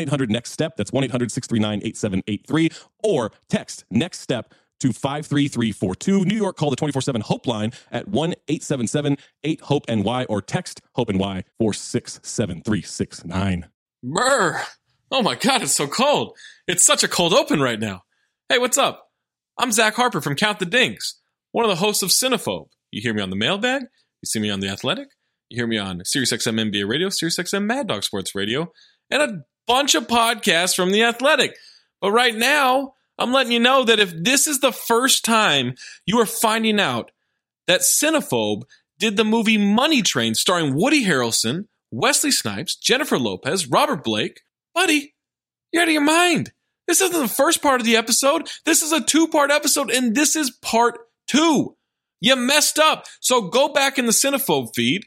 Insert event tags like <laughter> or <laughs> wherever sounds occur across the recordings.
800 Next Step. That's 1 800 639 8783. Or text Next Step to 53342. New York, call the 24 7 Hope line at 1 877 8 Hope NY or text Hope NY 467369. Brr. Oh my god, it's so cold. It's such a cold open right now. Hey, what's up? I'm Zach Harper from Count the Dings, one of the hosts of Cinephobe. You hear me on the mailbag, you see me on The Athletic, you hear me on SiriusXM NBA Radio, SiriusXM Mad Dog Sports Radio, and a bunch of podcasts from The Athletic. But right now, I'm letting you know that if this is the first time you are finding out that Cinephobe did the movie Money Train starring Woody Harrelson, Wesley Snipes, Jennifer Lopez, Robert Blake, buddy, you're out of your mind. This isn't the first part of the episode. This is a two part episode, and this is part two. You messed up. So go back in the Cinephobe feed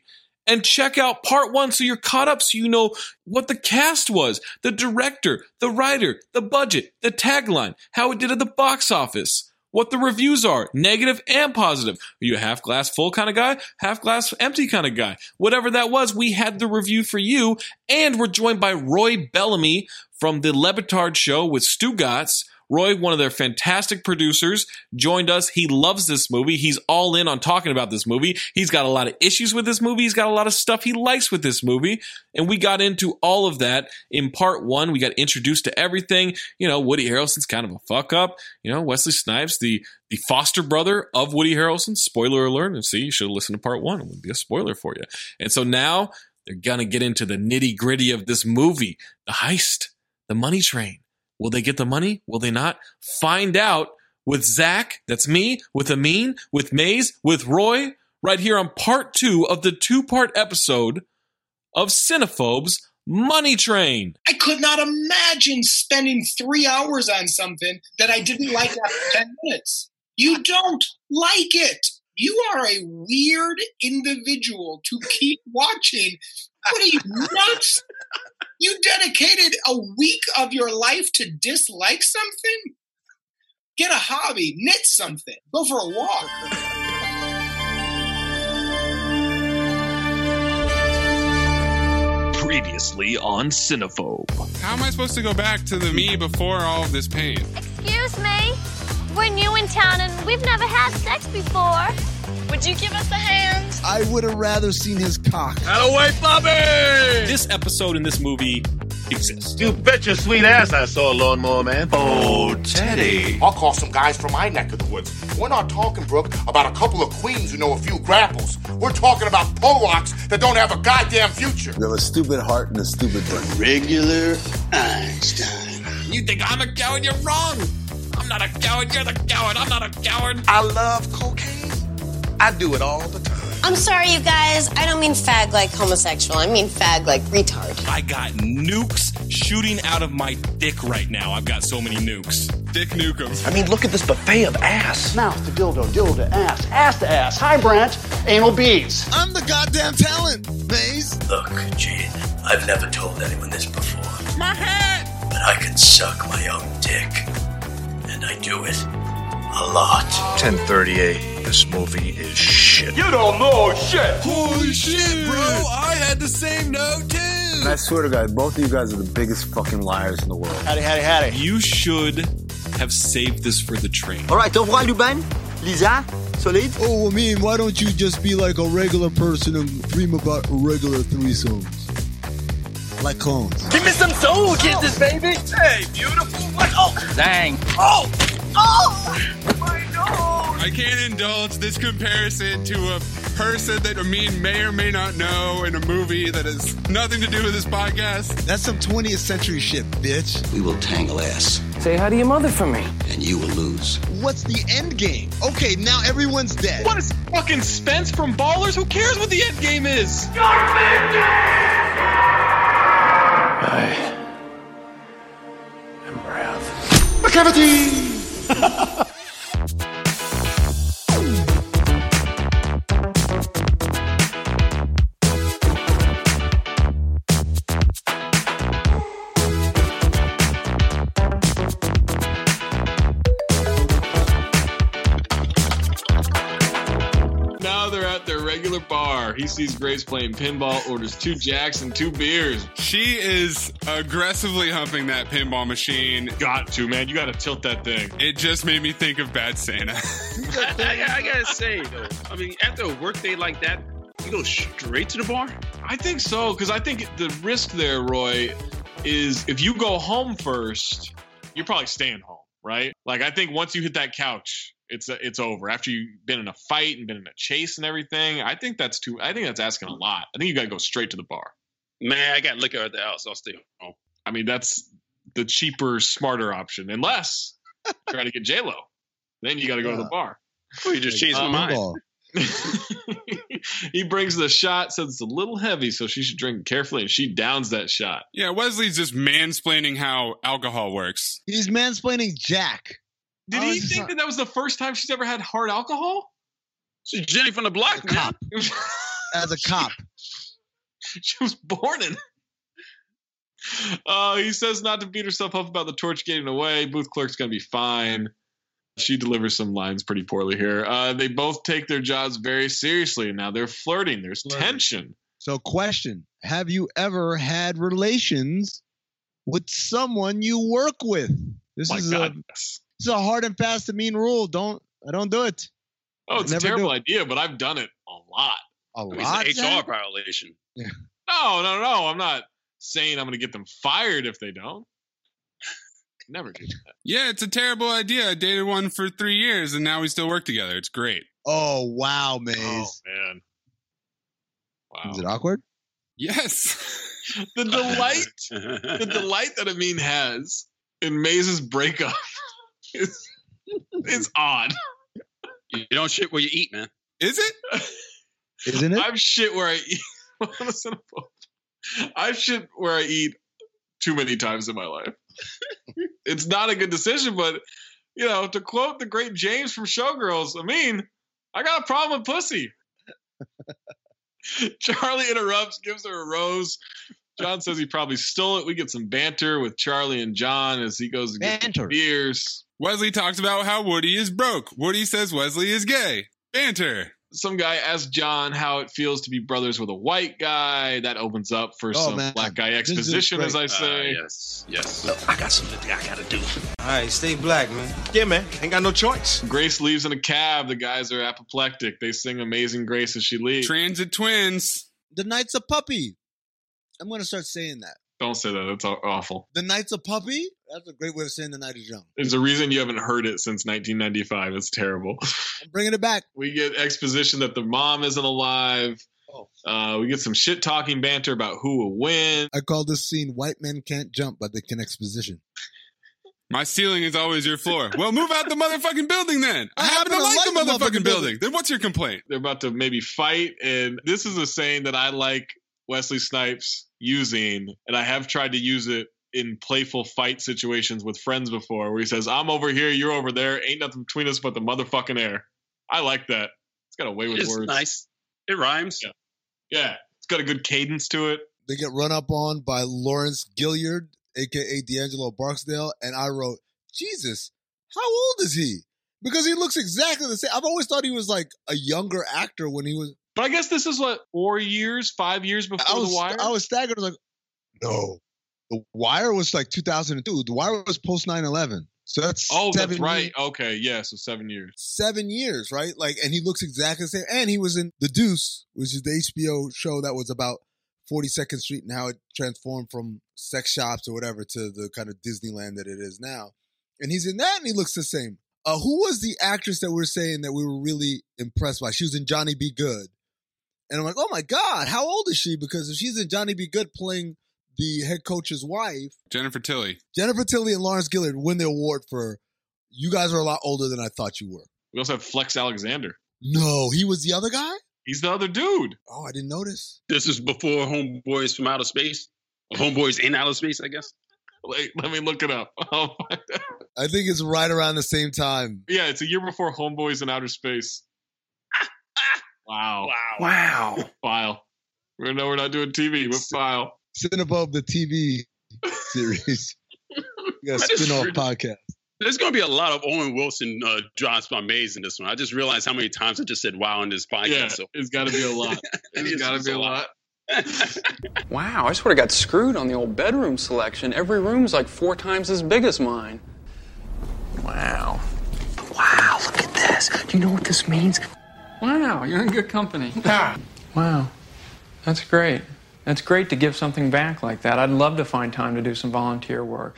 and check out part one so you're caught up so you know what the cast was, the director, the writer, the budget, the tagline, how it did at the box office, what the reviews are, negative and positive. Are you a half glass full kind of guy, half glass empty kind of guy? Whatever that was, we had the review for you. And we're joined by Roy Bellamy from the Le Batard Show with Stugotz. Roy, one of their fantastic producers, joined us. He loves this movie. He's all in on talking about this movie. He's got a lot of issues with this movie. He's got a lot of stuff he likes with this movie. And we got into all of that in part one. We got introduced to everything. You know, Woody Harrelson's kind of a fuck up. You know, Wesley Snipes, the the foster brother of Woody Harrelson. Spoiler alert. And see, you should have listened to part one. It would be a spoiler for you. And so now they're gonna get into the nitty gritty of this movie, the heist, the money train. Will they get the money? Will they not? Find out with Zach, that's me, with Amin, with Mayes, with Roy, right here on part two of the two part episode of Cinephobe's Money Train. I could not imagine spending three hours on something that I didn't like after 10 minutes. You don't like it. You are a weird individual to keep watching. What are you nuts? You dedicated a week of your life to dislike something? Get a hobby, knit something, go for a walk. Previously on Cinephobe. How am I supposed to go back to the me before all of this pain? Excuse me. We're new in town and we've never had sex before. Would you give us a hand? I would have rather seen his cock. Out away, Bobby! This episode in this movie exists. You bet your sweet ass I saw a lawnmower man. Oh, Teddy. I'll call some guys from my neck of the woods. We're not talking, Brooke, about a couple of queens who know a few grapples. We're talking about Polacks that don't have a goddamn future. You have a stupid heart and a stupid brain. Regular Einstein. You think I'm a coward? You're wrong. I'm not a coward. You're the coward. I'm not a coward. I love cocaine. I do it all the time. I'm sorry, you guys. I don't mean fag like homosexual. I mean fag like retard. I got nukes shooting out of my dick right now. I've got so many nukes. Dick Nukem. I mean, look at this buffet of ass. Mouth to dildo, dildo to ass, ass to ass, high branch, anal beads. I'm the goddamn talent, Mayes. Look, Gene, I've never told anyone this before. My hat! But I can suck my own dick. And I do it a lot. 1038. This movie is shit. You don't know shit. Holy shit, bro! I had the same note too. I swear to God, both of you guys are the biggest fucking liars in the world. Howdy, howdy, howdy. You should have saved this for the train. All right, au revoir, Luban. Lisa, solid. Oh, I mean, why don't you just be like a regular person and dream about regular threesomes? Like clones. Give me some soul kisses, baby. Hey, beautiful. What? Oh, dang. Oh, oh, my nose. I can't indulge this comparison to a person that Amin may or may not know in a movie that has nothing to do with this podcast. That's some 20th century shit, bitch. We will tangle ass, Say hi to your mother for me. and you will lose. What's the end game? Okay, now everyone's dead. What is fucking Spence from Ballers? Who cares what the end game is? I McCavity! Bar. Grace playing pinball, orders two jacks and two beers. She is aggressively humping that pinball machine. Got to, man. You got to tilt that thing. It just made me think of Bad Santa. <laughs> I, I- I gotta say though, I mean, after a workday like that, you go straight to the bar. I think so, because I think the risk there, Roy, is if you go home first, you're probably staying home, right? Like I think once you hit that couch, it's it's over. After you've been in a fight and been in a chase and everything, I think that's too. I think that's asking a lot. I think you got to go straight to the bar. Man, I got liquor at the house. I'll stay home. I mean, that's the cheaper, smarter option, unless you're try to get J Lo. Then you got to go to the bar. Oh, you just changed my mind. He brings the shot, says it's a little heavy, so she should drink carefully, and she downs that shot. yeah, Wesley's just mansplaining how alcohol works. He's mansplaining Jack. Did Oh, he think not- that that was the first time she's ever had hard alcohol? She's Jenny from the block, man. Cop. <laughs> As a cop. she was born in. Uh, he says not to beat herself up about the torch getting away. Booth clerk's gonna be fine. She delivers some lines pretty poorly here. Uh, they both take their jobs very seriously. Now they're flirting. There's Flirting. tension. So, question Have you ever had relations with someone you work with? This My is God, a yes. This is a hard and fast and mean rule. Don't I don't do it. Oh, it's a Never terrible do. idea, but I've done it a lot. A I mean, lot. it's an HR Jack? violation. No, no, no. I'm not saying I'm going to get them fired if they don't. Never do that. Yeah, it's a terrible idea. I dated one for three years and now we still work together. It's great. Oh wow, oh, Mayes. Oh man. Wow. Is it awkward? Yes. the delight, the delight that Amin has in Mayes's breakup <laughs> is is odd. You don't shit where you eat, man. Is it? Isn't it? I've shit where I eat. <laughs> I've shit where I eat too many times in my life. it's not a good decision, but you know, to quote the great James from Showgirls, I mean, I got a problem with pussy. <laughs> Charlie interrupts, gives her a rose. John says he probably stole it. We get some banter with Charlie and John as he goes to get Banter. beers. Wesley talks about how Woody is broke. Woody says Wesley is gay. Banter. Some guy asks John how it feels to be brothers with a white guy. That opens up for Oh, some man. black guy exposition, as I say. Uh, yes, yes. Look, I got something I gotta do. All right, stay black, man. Yeah, man. Ain't got no choice. Grace leaves in a cab. The guys are apoplectic. They sing Amazing Grace as she leaves. Transit twins. The night's a puppy. I'm gonna start saying that. Don't say that. That's awful. The night's a puppy? That's a great way of saying the night is young. There's a reason you haven't heard it since 1995. It's terrible. I'm bringing it back. We get exposition that the mom isn't alive. Oh. Uh, we get some shit talking banter about who will win. I call this scene "White Men Can't Jump," but they can exposition. My ceiling is always your floor. Well, move out the motherfucking building then. I, I happen to like, the motherfucking, building. Then what's your complaint? They're about to maybe fight, and this is a saying that I like Wesley Snipes using, and I have tried to use it in playful fight situations with friends before, where he says, "I'm over here, you're over there, ain't nothing between us but the motherfucking air." I like that. It's got a way with It's words. nice. It rhymes. Yeah. Yeah, it's got a good cadence to it. They get run up on by Lawrence Gilliard, aka D'Angelo Barksdale, and I wrote, Jesus, how old is he? Because he looks exactly the same. I've always thought he was like a younger actor when he was. But I guess this is what four years, five years before was the Wire. I was staggered. I was like, no, the Wire was like 2002. The Wire was post 9/11. So that's oh, that's right. years- Okay, yeah, so seven years. seven years, right? Like, and he looks exactly the same. And he was in The Deuce, which is the HBO show that was about 42nd Street and how it transformed from sex shops or whatever to the kind of Disneyland that it is now. And he's in that, and he looks the same. Uh, who was the actress that we are saying that we were really impressed by? She was in Johnny Be Good, and I'm like, oh my god, how old is she? Because if she's in Johnny Be Good playing the head coach's wife, Jennifer Tilly. Jennifer Tilly and Lawrence Gilliard win the award for. You guys are a lot older than I thought you were. We also have Flex Alexander. No, he was the other guy. He's the other dude. Oh, I didn't notice. This is before Homeboys from Outer Space. Homeboys in Outer Space, I guess. Wait, let me look it up. <laughs> Oh my God. I think it's right around the same time. Yeah, it's a year before Homeboys in Outer Space. Wow. <laughs> Wow. Wow. File. We know we're not doing TV, but file. Sitting above the TV <laughs> series. We got a spin-off really- podcast. There's going to be a lot of Owen Wilson uh, drops by Mayes in this one. I just realized how many times I just said "wow" in this podcast. Yeah, so it's got to be a lot. <laughs> It It's is got to just be a a lot. <laughs> Wow, I sort of got screwed on the old bedroom selection. Every room's like four times as big as mine. Wow. Wow, look at this. Do you know what this means? Wow, you're in good company. wow. That's great. That's great to give something back like that. I'd love to find time to do some volunteer work.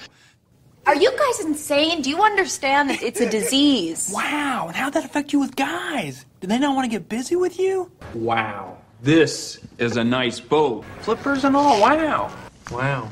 Are you guys insane? Do you understand that it's a disease? <laughs> Wow, and how'd that affect you with guys? Do they not want to get busy with you? Wow. This is a nice boat. Flippers and all. Wow. Wow.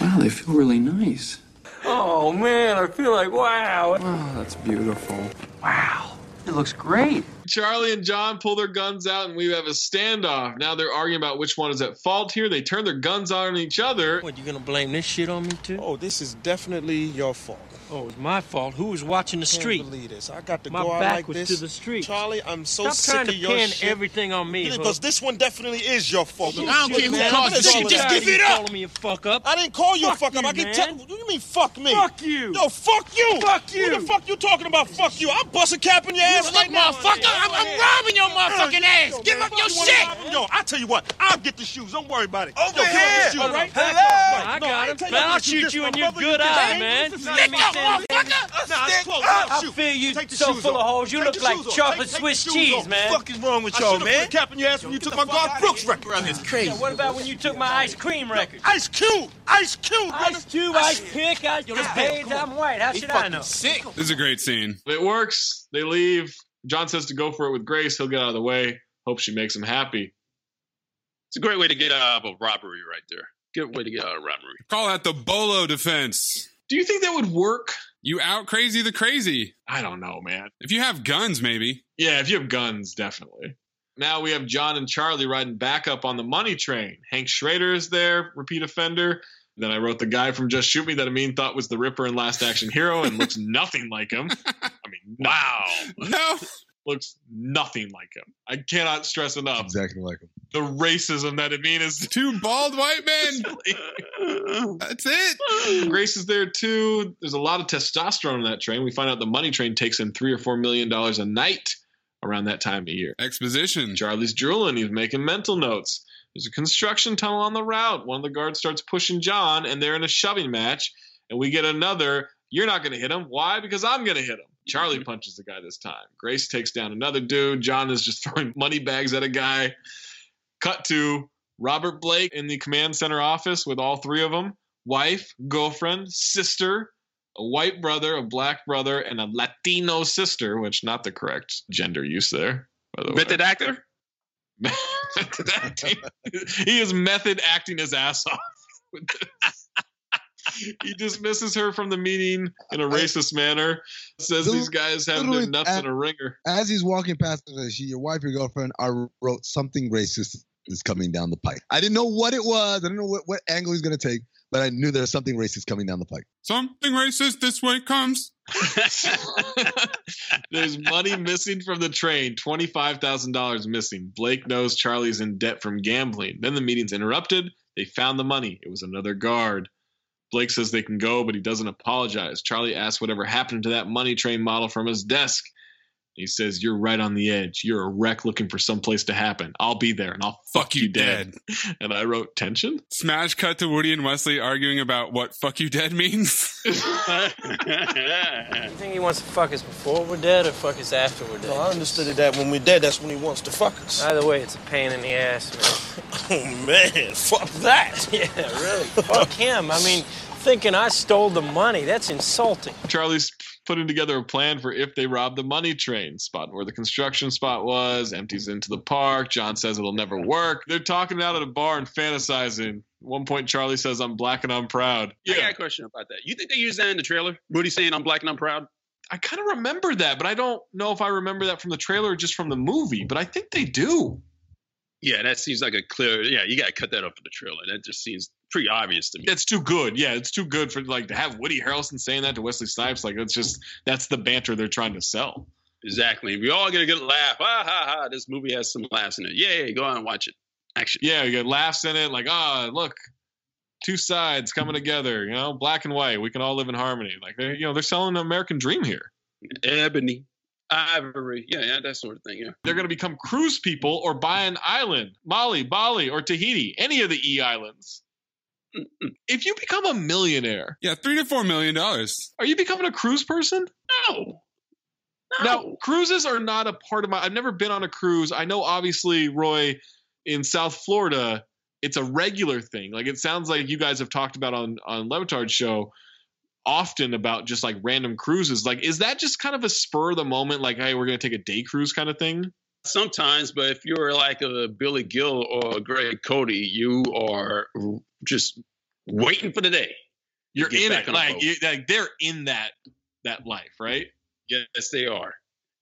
Wow, they feel really nice. Oh man, I feel like wow. Oh, that's beautiful. Wow. It looks great. Charlie and John pull their guns out and we have a standoff. Now they're arguing about which one is at fault here. They turn their guns on each other. What, you gonna blame this shit on me too? Oh, this is definitely your fault. Oh, it's my fault. Who was watching the Can't street? believe this. I got to my go out back like was this. to the street. Charlie, I'm so Stop sick trying of to your pin shit. everything on me. Because Hook. this one definitely is your fault. I don't care who caused the shit. Just give it up. Calling me a fuck up. I didn't call you a fuck up. I can tell. What do you mean fuck me? Fuck you. Yo, fuck you. Fuck you. Who the fuck you talking about? Fuck you. I'm busting cap in your ass right now. motherfucker, I'm- I'm robbing your motherfucking ass. Give up your shit. Yo, I tell you what. I'll get the shoes. Don't worry about it. Over Yo, give up the here. shoes, All right. Back Hello. I No, got ain't him. Man, I'll shoot you in your good just eye, man. This is Stick up, motherfucker. Nah, it's close. I feel you Take so full of holes. You look like shoes chocolate Take- take Swiss the shoes cheese, off. man. Fuck is wrong with y'all, should've man? put a cap in your ass when you took my Garth Brooks record. Brother, it's crazy. What about when you took my ice cream record? Ice Cube. Ice Cube. Ice Cube, Ice Pick, Ice Your page, I'm white. How should I know? Sick. This is a great scene. It works. They leave. John says to go for it with Grace. He'll get out of the way. Hope she makes him happy. It's a great way to get out of a robbery right there. Good way to get out of a robbery. Call that the Bolo defense. Do you think that would work? You out crazy the crazy. I don't know, man. If you have guns, maybe. Yeah, if you have guns, definitely. Now we have John and Charlie riding back up on the money train. Hank Schrader is there, repeat offender. Then I wrote the guy from Just Shoot Me that Amin thought was the Ripper in Last Action Hero and looks <laughs> nothing like him. <laughs> I wow. No. <laughs> Looks nothing like him. I cannot stress enough Exactly like him. the racism that Amin is. <laughs> Two bald white men. <laughs> That's it. Grace is there too. There's a lot of testosterone on that train. We find out the money train takes in three or four million dollars a night around that time of year. Exposition. Charlie's drooling. He's making mental notes. There's a construction tunnel on the route. One of the guards starts pushing John, and they're in a shoving match. And we get another. You're not going to hit him. Why? Because I'm going to hit him. Charlie mm-hmm. punches the guy this time. Grace takes down another dude. John is just <laughs> throwing money bags at a guy. Cut to Robert Blake in the command center office with all three of them wife, girlfriend, sister, a white brother, a black brother, and a Latino sister, which not the correct gender use there, by the way. Method actor? <laughs> method acting. <laughs> he is method acting his ass off. With this. <laughs> he dismisses her from the meeting in a racist manner. Says Literally- these guys have their nuts at- in a ringer. As he's walking past, her, she, your wife, your girlfriend, I wrote something racist is coming down the pike. I didn't know what it was. I didn't know what, what angle he's going to take, but I knew there was something racist coming down the pike. Something racist this way comes. <laughs> There's money missing from the train. $25,000 missing. Blake knows Charlie's in debt from gambling. Then the meeting's interrupted. They found the money. It was another guard. Blake says they can go, but he doesn't apologize. Charlie asks whatever happened to that money train model from his desk. He says, You're right on the edge. You're a wreck looking for some place to happen. I'll be there and I'll fuck, you dead. <laughs> And I wrote tension. Smash cut to Woody and Wesley arguing about what fuck you dead means. <laughs> You think he wants to fuck us before we're dead or fuck us after we're dead? No, I understood it that when we're dead, that's when he wants to fuck us. Either way, it's a pain in the ass, man. <laughs> Oh, man, fuck that. yeah, really. Fuck him. I mean, thinking I stole the money, that's insulting. Charlie's putting together a plan for if they rob the money train. Spotting where the construction spot was, empties into the park. John says it'll never work. They're talking out at a bar and fantasizing. At one point, Charlie says, I'm black and I'm proud. I got a question about that. You think they used that in the trailer? Woody saying, I'm black and I'm proud? I kind of remember that, but I don't know if I remember that from the trailer or just from the movie, but I think they do. Yeah, that seems like a clear. Yeah, you got to cut that up for the trailer. That just seems pretty obvious to me. It's too good. Yeah, it's too good for like to have Woody Harrelson saying that to Wesley Snipes. Like that's just that's the banter they're trying to sell. Exactly. We all get a good laugh. Ah ha ha! This movie has some laughs in it. Yay! Go on and watch it. Action. Yeah, you get laughs in it. Like ah, look, two sides coming together. You know, black and white. We can all live in harmony. Like they, you know, they're selling the American dream here. Ebony, ivory. Yeah, yeah, that sort of thing. Yeah. They're going to become cruise people or buy an island, Mali, Bali, or Tahiti, any of the E islands. <laughs> If you become a millionaire, yeah, three to four million dollars. Are you becoming a cruise person? No. no. Now, cruises are not a part of my. I've never been on a cruise. I know, obviously, Roy, in South Florida, it's a regular thing. Like it sounds like you guys have talked about on on Le Batard's show often about just like random cruises. Like, is that just kind of a spur of the moment? Like, hey, we're gonna take a day cruise kind of thing. Sometimes, but if you're like a Billy Gil or a Greg Cote, you are just waiting for the day. You're in it, like, you, like they're in that that life, right? Yes, they are.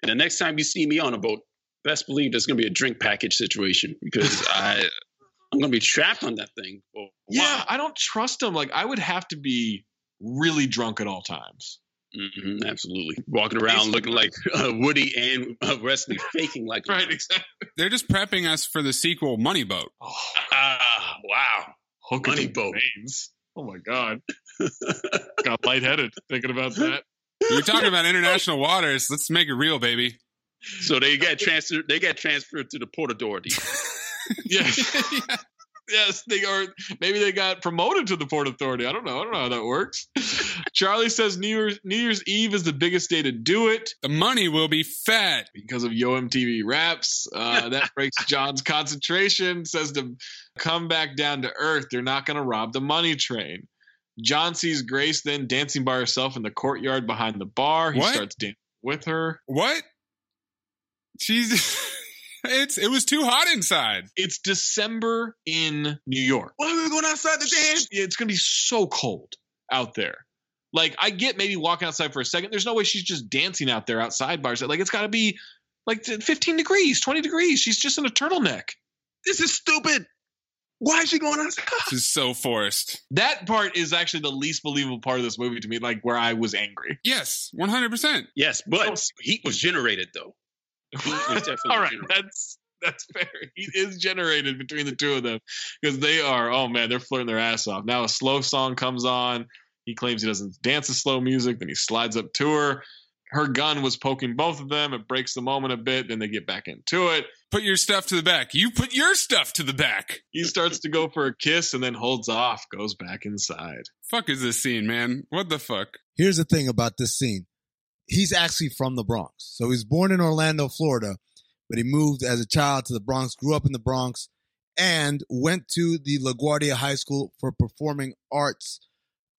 And the next time you see me on a boat, best believe there's going to be a drink package situation because <laughs> I I'm going to be trapped on that thing. yeah, I don't trust them. Like I would have to be really drunk at all times. Mm-hmm, absolutely, walking around looking like uh, Woody and uh, Wesley, <laughs> faking like right. Exactly. They're just prepping us for the sequel, Money Boat. Oh, ah, wow, Hook Money Money Boat. Names. Oh my god, <laughs> got lightheaded thinking about that. You're talking about international waters. Let's make it real, baby. So they got transferred. They got transferred to the Port Authority. <laughs> yeah. <laughs> Yes, they are. Maybe they got promoted to the Port Authority. I don't know. I don't know how that works. <laughs> Charlie says New Year's New Year's Eve is the biggest day to do it. The money will be fat because of Yo MTV Raps. Uh, that <laughs> breaks John's concentration. Says to come back down to earth. They're not going to rob the money train. John sees Grace then dancing by herself in the courtyard behind the bar. He What? starts dancing with her. What? She's. <laughs> It's it was too hot inside. It's December in New York. Why are we going outside to dance? Yeah, it's gonna be so cold out there. Like I get maybe walking outside for a second. There's no way she's just dancing out there outside by herself. Like it's got to be like 15 degrees, 20 degrees. She's just in a turtleneck. This is stupid. Why is she going outside? <laughs> This is so forced. That part is actually the least believable part of this movie to me. Like where I was angry. Yes, one hundred percent. Yes, but heat was generated though. Heat was <laughs> definitely All right, generated. that's that's fair. He is generated between the two of them because they are. Oh man, they're flirting their ass off. Now a slow song comes on. He claims he doesn't dance to slow music. Then he slides up to her. Her gun was poking both of them. It breaks the moment a bit. Then they get back into it. Put your stuff to the back. You put your stuff to the back. He starts to go for a kiss and then holds off. Goes back inside. Fuck is this scene, man? What the fuck? Here's the thing about this scene. He's actually from the Bronx. So he was born in Orlando, Florida, but he moved as a child to the Bronx, grew up in the Bronx, and went to the LaGuardia High School for Performing Arts.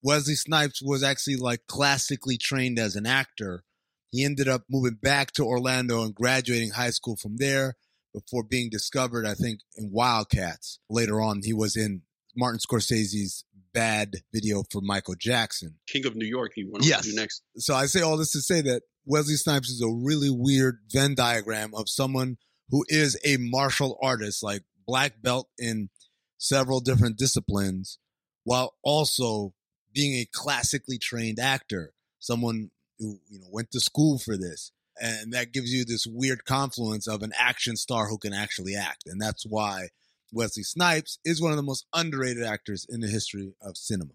Wesley Snipes was actually like classically trained as an actor. He ended up moving back to Orlando and graduating high school from there before being discovered, I think, in Wildcats. Later on, he was in Martin Scorsese's bad video for Michael Jackson. King of New York. On Yes. to do next. So I say all this to say that Wesley Snipes is a really weird Venn diagram of someone who is a martial artist, like black belt in several different disciplines while also being a classically trained actor, someone who you know went to school for this. And that gives you this weird confluence of an action star who can actually act. And that's why Wesley Snipes is one of the most underrated actors in the history of cinema.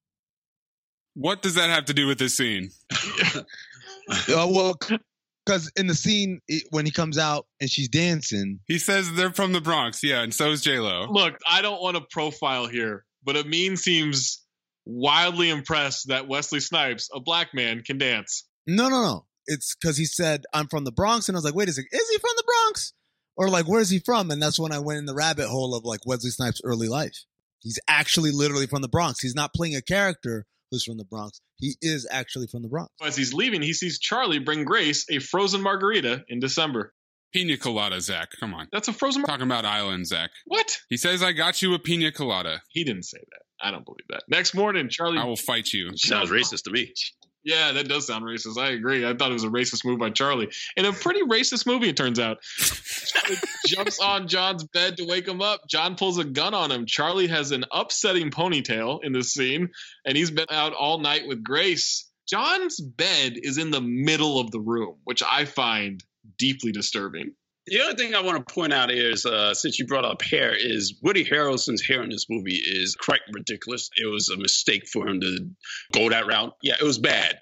What does that have to do with this scene? <laughs> Uh, well, because in the scene it, when he comes out and she's dancing, He says they're from the Bronx, yeah, and so is J Lo. Look, I don't want to profile here, but Amin seems wildly impressed that Wesley Snipes, a black man, can dance. No, no, no. It's because he said, I'm from the Bronx. And I was like, wait a second, is he from the Bronx? Or like, where's he from? And that's when I went in the rabbit hole of like Wesley Snipes' early life. He's actually literally from the Bronx. He's not playing a character who's from the Bronx. He is actually from the Bronx. As he's leaving, he sees Charlie bring Grace a frozen margarita in December. Pina colada, Zach. Come on. That's a frozen mar- Talking about island, Zach. What? He says, I got you a pina colada. He didn't say that. I don't believe that. Next morning, Charlie. I will fight you. Sounds racist to me. <laughs> Yeah, that does sound racist. I agree. I thought it was a racist move by Charlie. And a pretty racist movie, it turns out. Charlie <laughs> jumps on John's bed to wake him up. John pulls a gun on him. Charlie has an upsetting ponytail in this scene, and he's been out all night with Grace. John's bed is in the middle of the room, which I find deeply disturbing. The other thing I want to point out is, uh, since you brought up hair, is Woody Harrelson's hair in this movie is quite ridiculous. It was a mistake for him to go that route. Yeah, it was bad.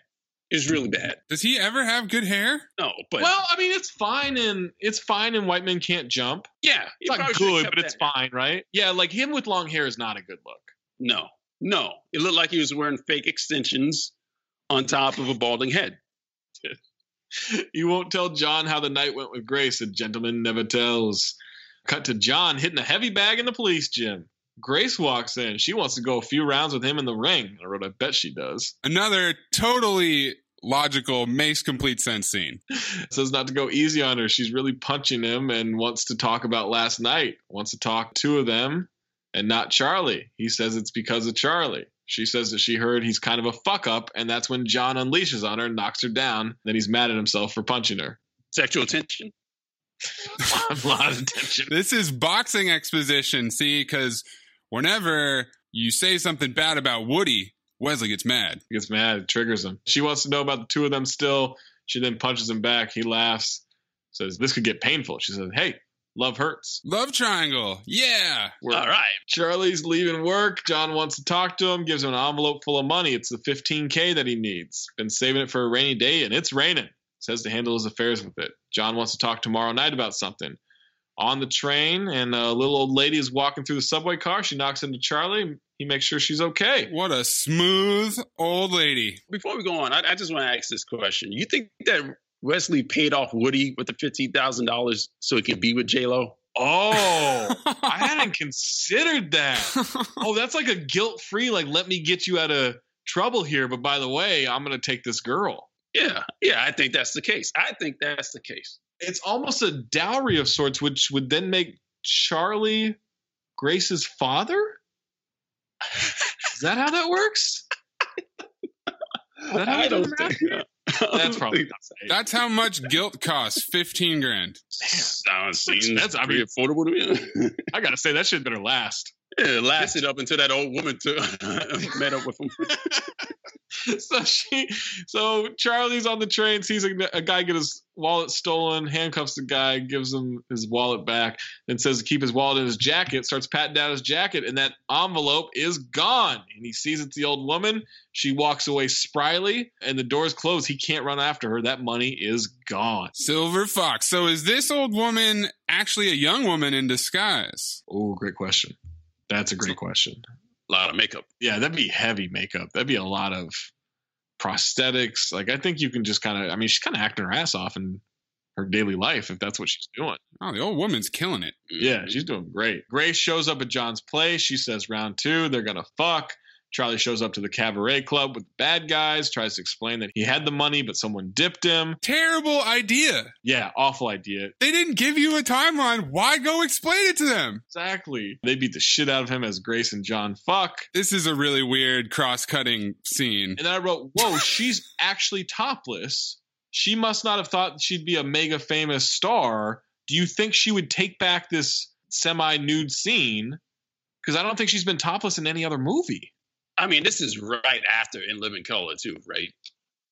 It was really bad. Does he ever have good hair? No, but well, I mean, it's fine and it's fine and white men can't jump. yeah, It's not good, but it's that. fine, right? Yeah, like him with long hair is not a good look. No, no, it looked like he was wearing fake extensions on top of a balding head. <laughs> <laughs> You won't tell John how the night went with Grace. A gentleman never tells. Cut to John hitting a heavy bag in the police gym. Grace walks in. She wants to go a few rounds with him in the ring. I wrote, I bet she does. Another totally logical, makes complete sense scene. <laughs> Says not to go easy on her. She's really punching him and wants to talk about last night. Wants to talk two of them and not Charlie. He says it's because of Charlie. She says that she heard he's kind of a fuck up, and that's when John unleashes on her and knocks her down. Then he's mad at himself for punching her. Sexual tension. <laughs> a lot of tension. This is boxing exposition, see, because whenever you say something bad about Woody, Wesley gets mad. He gets mad. It triggers him. She wants to know about the two of them still. She then punches him back. He laughs, says, This could get painful. She says, Hey, love hurts. Love triangle. Yeah. We're- All right. Charlie's leaving work. John wants to talk to him, gives him an envelope full of money. It's the 15K that he needs. Been saving it for a rainy day, and it's raining. Says to handle his affairs with it. John wants to talk tomorrow night about something. On the train, and a little old lady is walking through the subway car. She knocks into Charlie. He makes sure she's okay. What a smooth old lady. Before we go on, I, I just want to ask this question. You think that Wesley paid off Woody with the fifteen thousand dollars so he could be with J Lo? Oh, I <laughs> hadn't considered that. Oh, that's like a guilt free, like, let me get you out of trouble here. But by the way, I'm going to take this girl. Yeah, yeah, I think that's the case. I think that's the case. It's almost a dowry of sorts, which would then make Charlie Grace's father. Is that how that works? Is that how I it don't math? think. <laughs> That's <laughs> probably not safe. That's how much guilt costs. 15 grand. <laughs> sounds That's- I pretty mean- affordable to me. I gotta say that shit better last. Yeah, it lasted up until that old woman took, <laughs> met up with him. <laughs> so she, so Charlie's on the train, sees a, a guy get his wallet stolen, handcuffs the guy, gives him his wallet back, and says to keep his wallet in his jacket. Starts patting down his jacket, and that envelope is gone. And he sees it's the old woman. She walks away spryly, and the doors close. He can't run after her. That money is gone. Silver Fox. So is this old woman actually a young woman in disguise? Oh, great question. That's a great question. A lot of makeup. Yeah, that'd be heavy makeup. That'd be a lot of prosthetics. Like I think you can just kind of. I mean, she's kind of acting her ass off in her daily life if that's what she's doing. Oh, the old woman's killing it. Yeah, she's doing great. Grace shows up at John's place. She says round two, they're gonna fuck. Charlie shows up to the cabaret club with the bad guys, tries to explain that he had the money, but someone dipped him. Terrible idea. Yeah, awful idea. They didn't give you a timeline. Why go explain it to them? Exactly. They beat the shit out of him as Grace and John fuck. This is a really weird cross cutting scene. And then I wrote, Whoa, <laughs> she's actually topless. She must not have thought she'd be a mega famous star. Do you think she would take back this semi nude scene because I don't think she's been topless in any other movie. I mean, this is right after In Living Color too, right?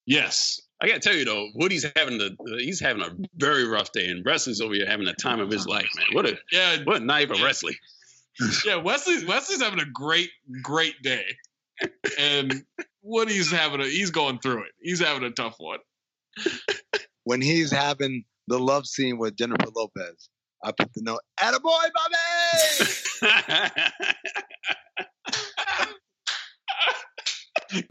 Yes. I gotta tell you though, Woody's having the he's having a very rough day, and Wesley's over here having the time of his life, man. What a Yeah, what a night for wrestling. <laughs> yeah. Wesley's Wesley's having a great great day, and Woody's having a he's going through it. He's having a tough one. <laughs> When he's having the love scene with Jennifer Lopez, I put the note, "Attaboy, Bobby!" <laughs>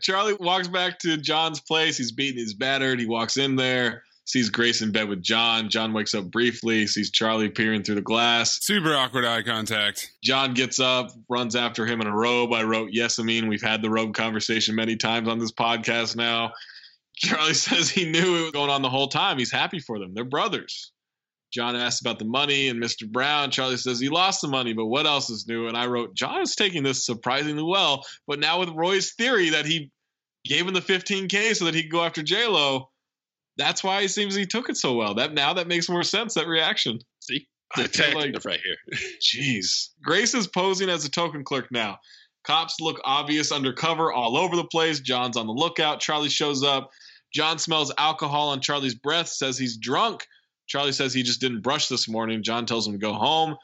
Charlie walks back to John's place. He's beaten, his battered. He walks in there, sees Grace in bed with John. John wakes up briefly, sees Charlie peering through the glass. Super awkward eye contact. John gets up, runs after him in a robe. I wrote, Yes, I mean, we've had the robe conversation many times on this podcast now. Charlie <laughs> says he knew it was going on the whole time. He's happy for them. They're brothers. John asks about the money and Mr. Brown. Charlie says he lost the money, but what else is new? And I wrote, John is taking this surprisingly well, but now with Roy's theory that he gave him the 15K so that he could go after J-Lo, that's why it seems he took it so well. That now that makes more sense, that reaction. See? <laughs> Like- right here. <laughs> Jeez. Grace is posing as a token clerk now. Cops look obvious undercover all over the place. John's on the lookout. Charlie shows up. John smells alcohol on Charlie's breath, says he's drunk. Charlie says he just didn't brush this morning. John tells him to go home.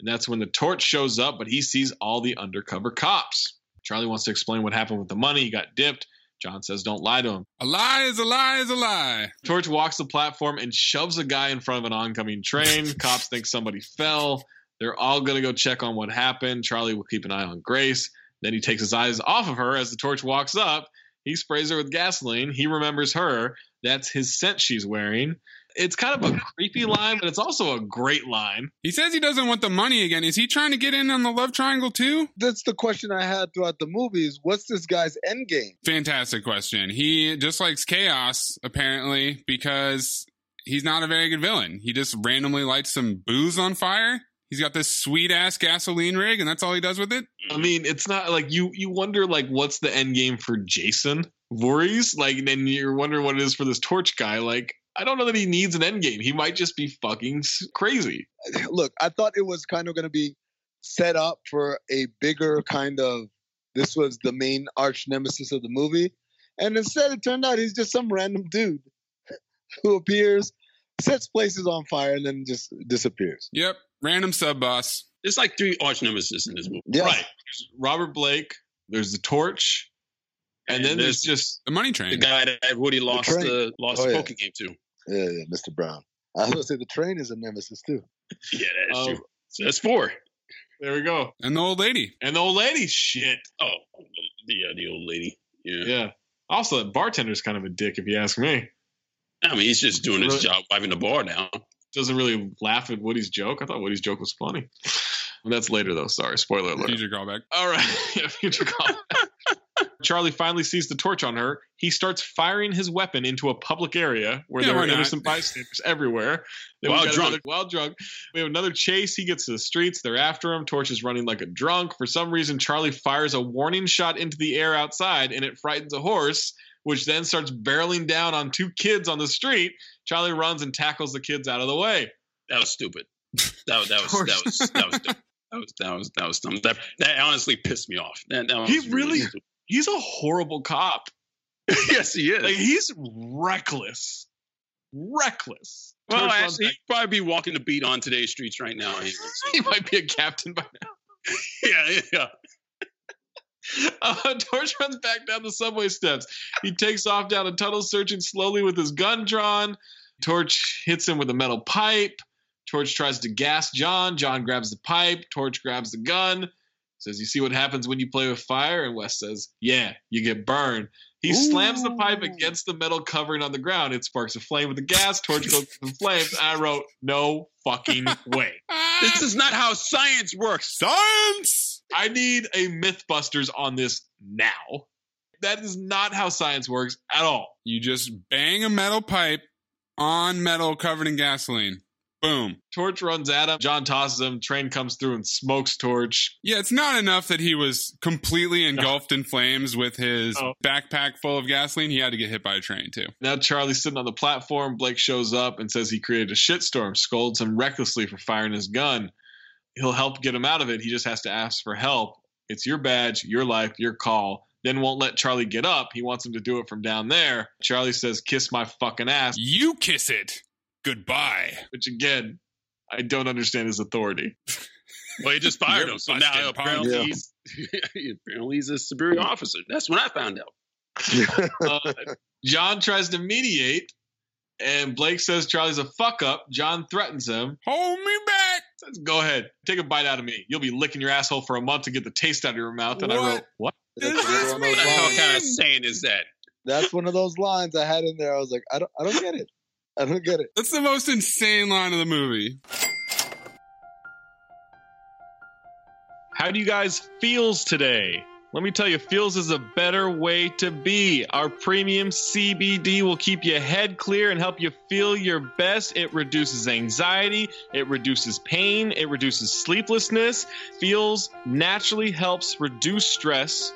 And that's when the torch shows up, but he sees all the undercover cops. Charlie wants to explain what happened with the money. He got dipped. John says, Don't lie to him. A lie is a lie is a lie. Torch walks the platform and shoves a guy in front of an oncoming train. <laughs> Cops think somebody fell. They're all going to go check on what happened. Charlie will keep an eye on Grace. Then he takes his eyes off of her as the torch walks up. He sprays her with gasoline. He remembers her. That's his scent she's wearing. It's kind of a creepy line, but it's also a great line. He says he doesn't want the money again. Is he trying to get in on the love triangle too? That's the question I had throughout the movie: is what's this guy's end game? Fantastic question. He just likes chaos, apparently, because he's not a very good villain. He just randomly lights some booze on fire. He's got this sweet ass gasoline rig, and that's all he does with it. I mean, it's not like you you wonder like what's the end game for Jason Voorhees? Like then you're wondering what it is for this torch guy. Like I don't know that he needs an end game. He might just be fucking crazy. Look, I thought it was kind of going to be set up for a bigger kind of. This was the main arch nemesis of the movie, and instead it turned out he's just some random dude <laughs> who appears, sets places on fire, and then just disappears. Yep, random sub boss. There's like three arch nemesis in this movie. Yeah. Right. There's Robert Blake. There's the torch, and, then there's, just the money train. The guy that Woody lost train. the lost Oh, the yeah. poker game to. Yeah, yeah, Mr. Brown. I was going to say the train is a nemesis too. <laughs> Yeah, that's Oh. true. So that's four. there we go. And the old lady. And the old lady, shit. Oh, the uh, the old lady. Yeah. Yeah. Also, that bartender's kind of a dick, if you ask me. I mean, he's just doing his Really? job, wiping the bar down. Doesn't really laugh at Woody's joke. I thought Woody's joke was funny. That's later, though. Sorry, spoiler alert. Future callback. All right. <laughs> yeah, future call. Charlie finally sees the torch on her. He starts firing his weapon into a public area where Yeah, there are not? innocent bystanders everywhere. Then While drunk. another- while drunk. We have another chase. He gets to the streets. They're after him. Torch is running like a drunk. For some reason, Charlie fires a warning shot into the air outside, and it frightens a horse, which then starts barreling down on two kids on the street. Charlie runs and tackles the kids out of the way. That was stupid. That, that was that was that was dumb. That was that was that was dumb. That that honestly pissed me off. That, that He was really- stupid. He's a horrible cop. <laughs> yes, he is. Like he's reckless, reckless. well, actually, he'd probably be walking the beat on today's streets right now. <laughs> he might be a captain by now. <laughs> yeah, yeah. Uh, Torch runs back down the subway steps. He takes off down a tunnel, searching slowly with his gun drawn. Torch hits him with a metal pipe. Torch tries to gas John. John grabs the pipe. Torch grabs the gun. Says, "You see what happens when you play with fire?" And West says, "Yeah, you get burned." He slams the pipe against the metal covering on the ground. It sparks a flame with the gas. Torch goes to flames. I wrote, "No fucking way." <laughs> This is not how science works. Science! I need a Mythbusters on this now. That is not how science works at all. You just bang a metal pipe on metal covered in gasoline. Boom. Torch runs at him. John tosses him. Train comes through and smokes Torch. Yeah, it's not enough that he was completely <laughs> engulfed in flames with his Oh. backpack full of gasoline. He had to get hit by a train too. Now Charlie's sitting on the platform. Blake shows up and says he created a shitstorm, scolds him recklessly for firing his gun. he'll help get him out of it. He just has to ask for help. It's your badge, your life, your call. Then won't let Charlie get up. He wants him to do it from down there. Charlie says, "Kiss my fucking ass." You kiss it. Goodbye. Which again, I don't understand his authority. <laughs> Well, he just fired him, so now apparently punk. he's <laughs> apparently he's a superior officer. That's when I found out. <laughs> uh, John tries to mediate, and Blake says Charlie's a fuck up. John threatens him. Hold me back. Says, Go ahead, take a bite out of me. You'll be licking your asshole for a month to get the taste out of your mouth. And I wrote, what? That's Does this one of those What kind of saying is that? That's one of those lines I had in there. I was like, I don't, I don't get it. I don't get it. That's the most insane line of the movie. How do you guys feels today? Let me tell you, Feals is a better way to be. Our premium CBD will keep your head clear and help you feel your best. It reduces anxiety, it reduces pain, it reduces sleeplessness. Feals naturally helps reduce stress,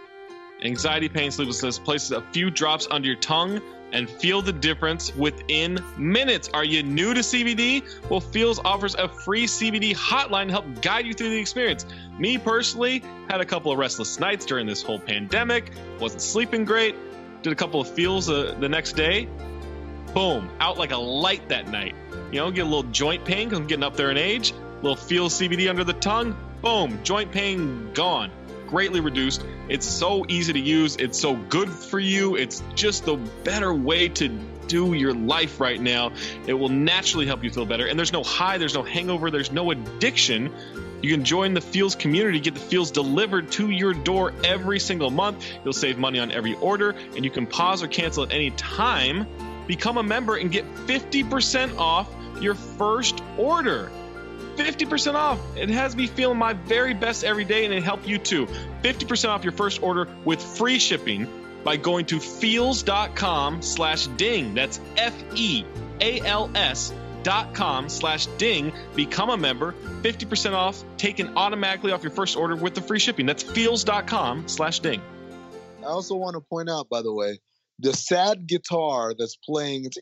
anxiety, pain, sleeplessness. Places a few drops under your tongue and feel the difference within minutes. Are you new to CBD? Well, Feals offers a free CBD hotline to help guide you through the experience. Me personally had a couple of restless nights during this whole pandemic, wasn't sleeping great, did a couple of Feals uh, the next day. Boom, out like a light that night. You know, get a little joint pain because I'm getting up there in age. little feel CBD under the tongue. Boom, joint pain gone. Greatly reduced. It's so easy to use. It's so good for you. It's just the better way to do your life right now. It will naturally help you feel better. And there's no high, there's no hangover, there's no addiction. You can join the Feals community, get the Feals delivered to your door every single month. You'll save money on every order, and you can pause or cancel at any time. Become a member and get 50% off your first order. 50% off. It has me feeling my very best every day, and it help you too. 50% off your first order with free shipping by going to feals.com slash ding. That's F-E-A-L-S dot com slash ding. Become a member. 50% off taken automatically off your first order with the free shipping. That's feals.com slash ding. I also want to point out, by the way, the sad guitar that's playing. It's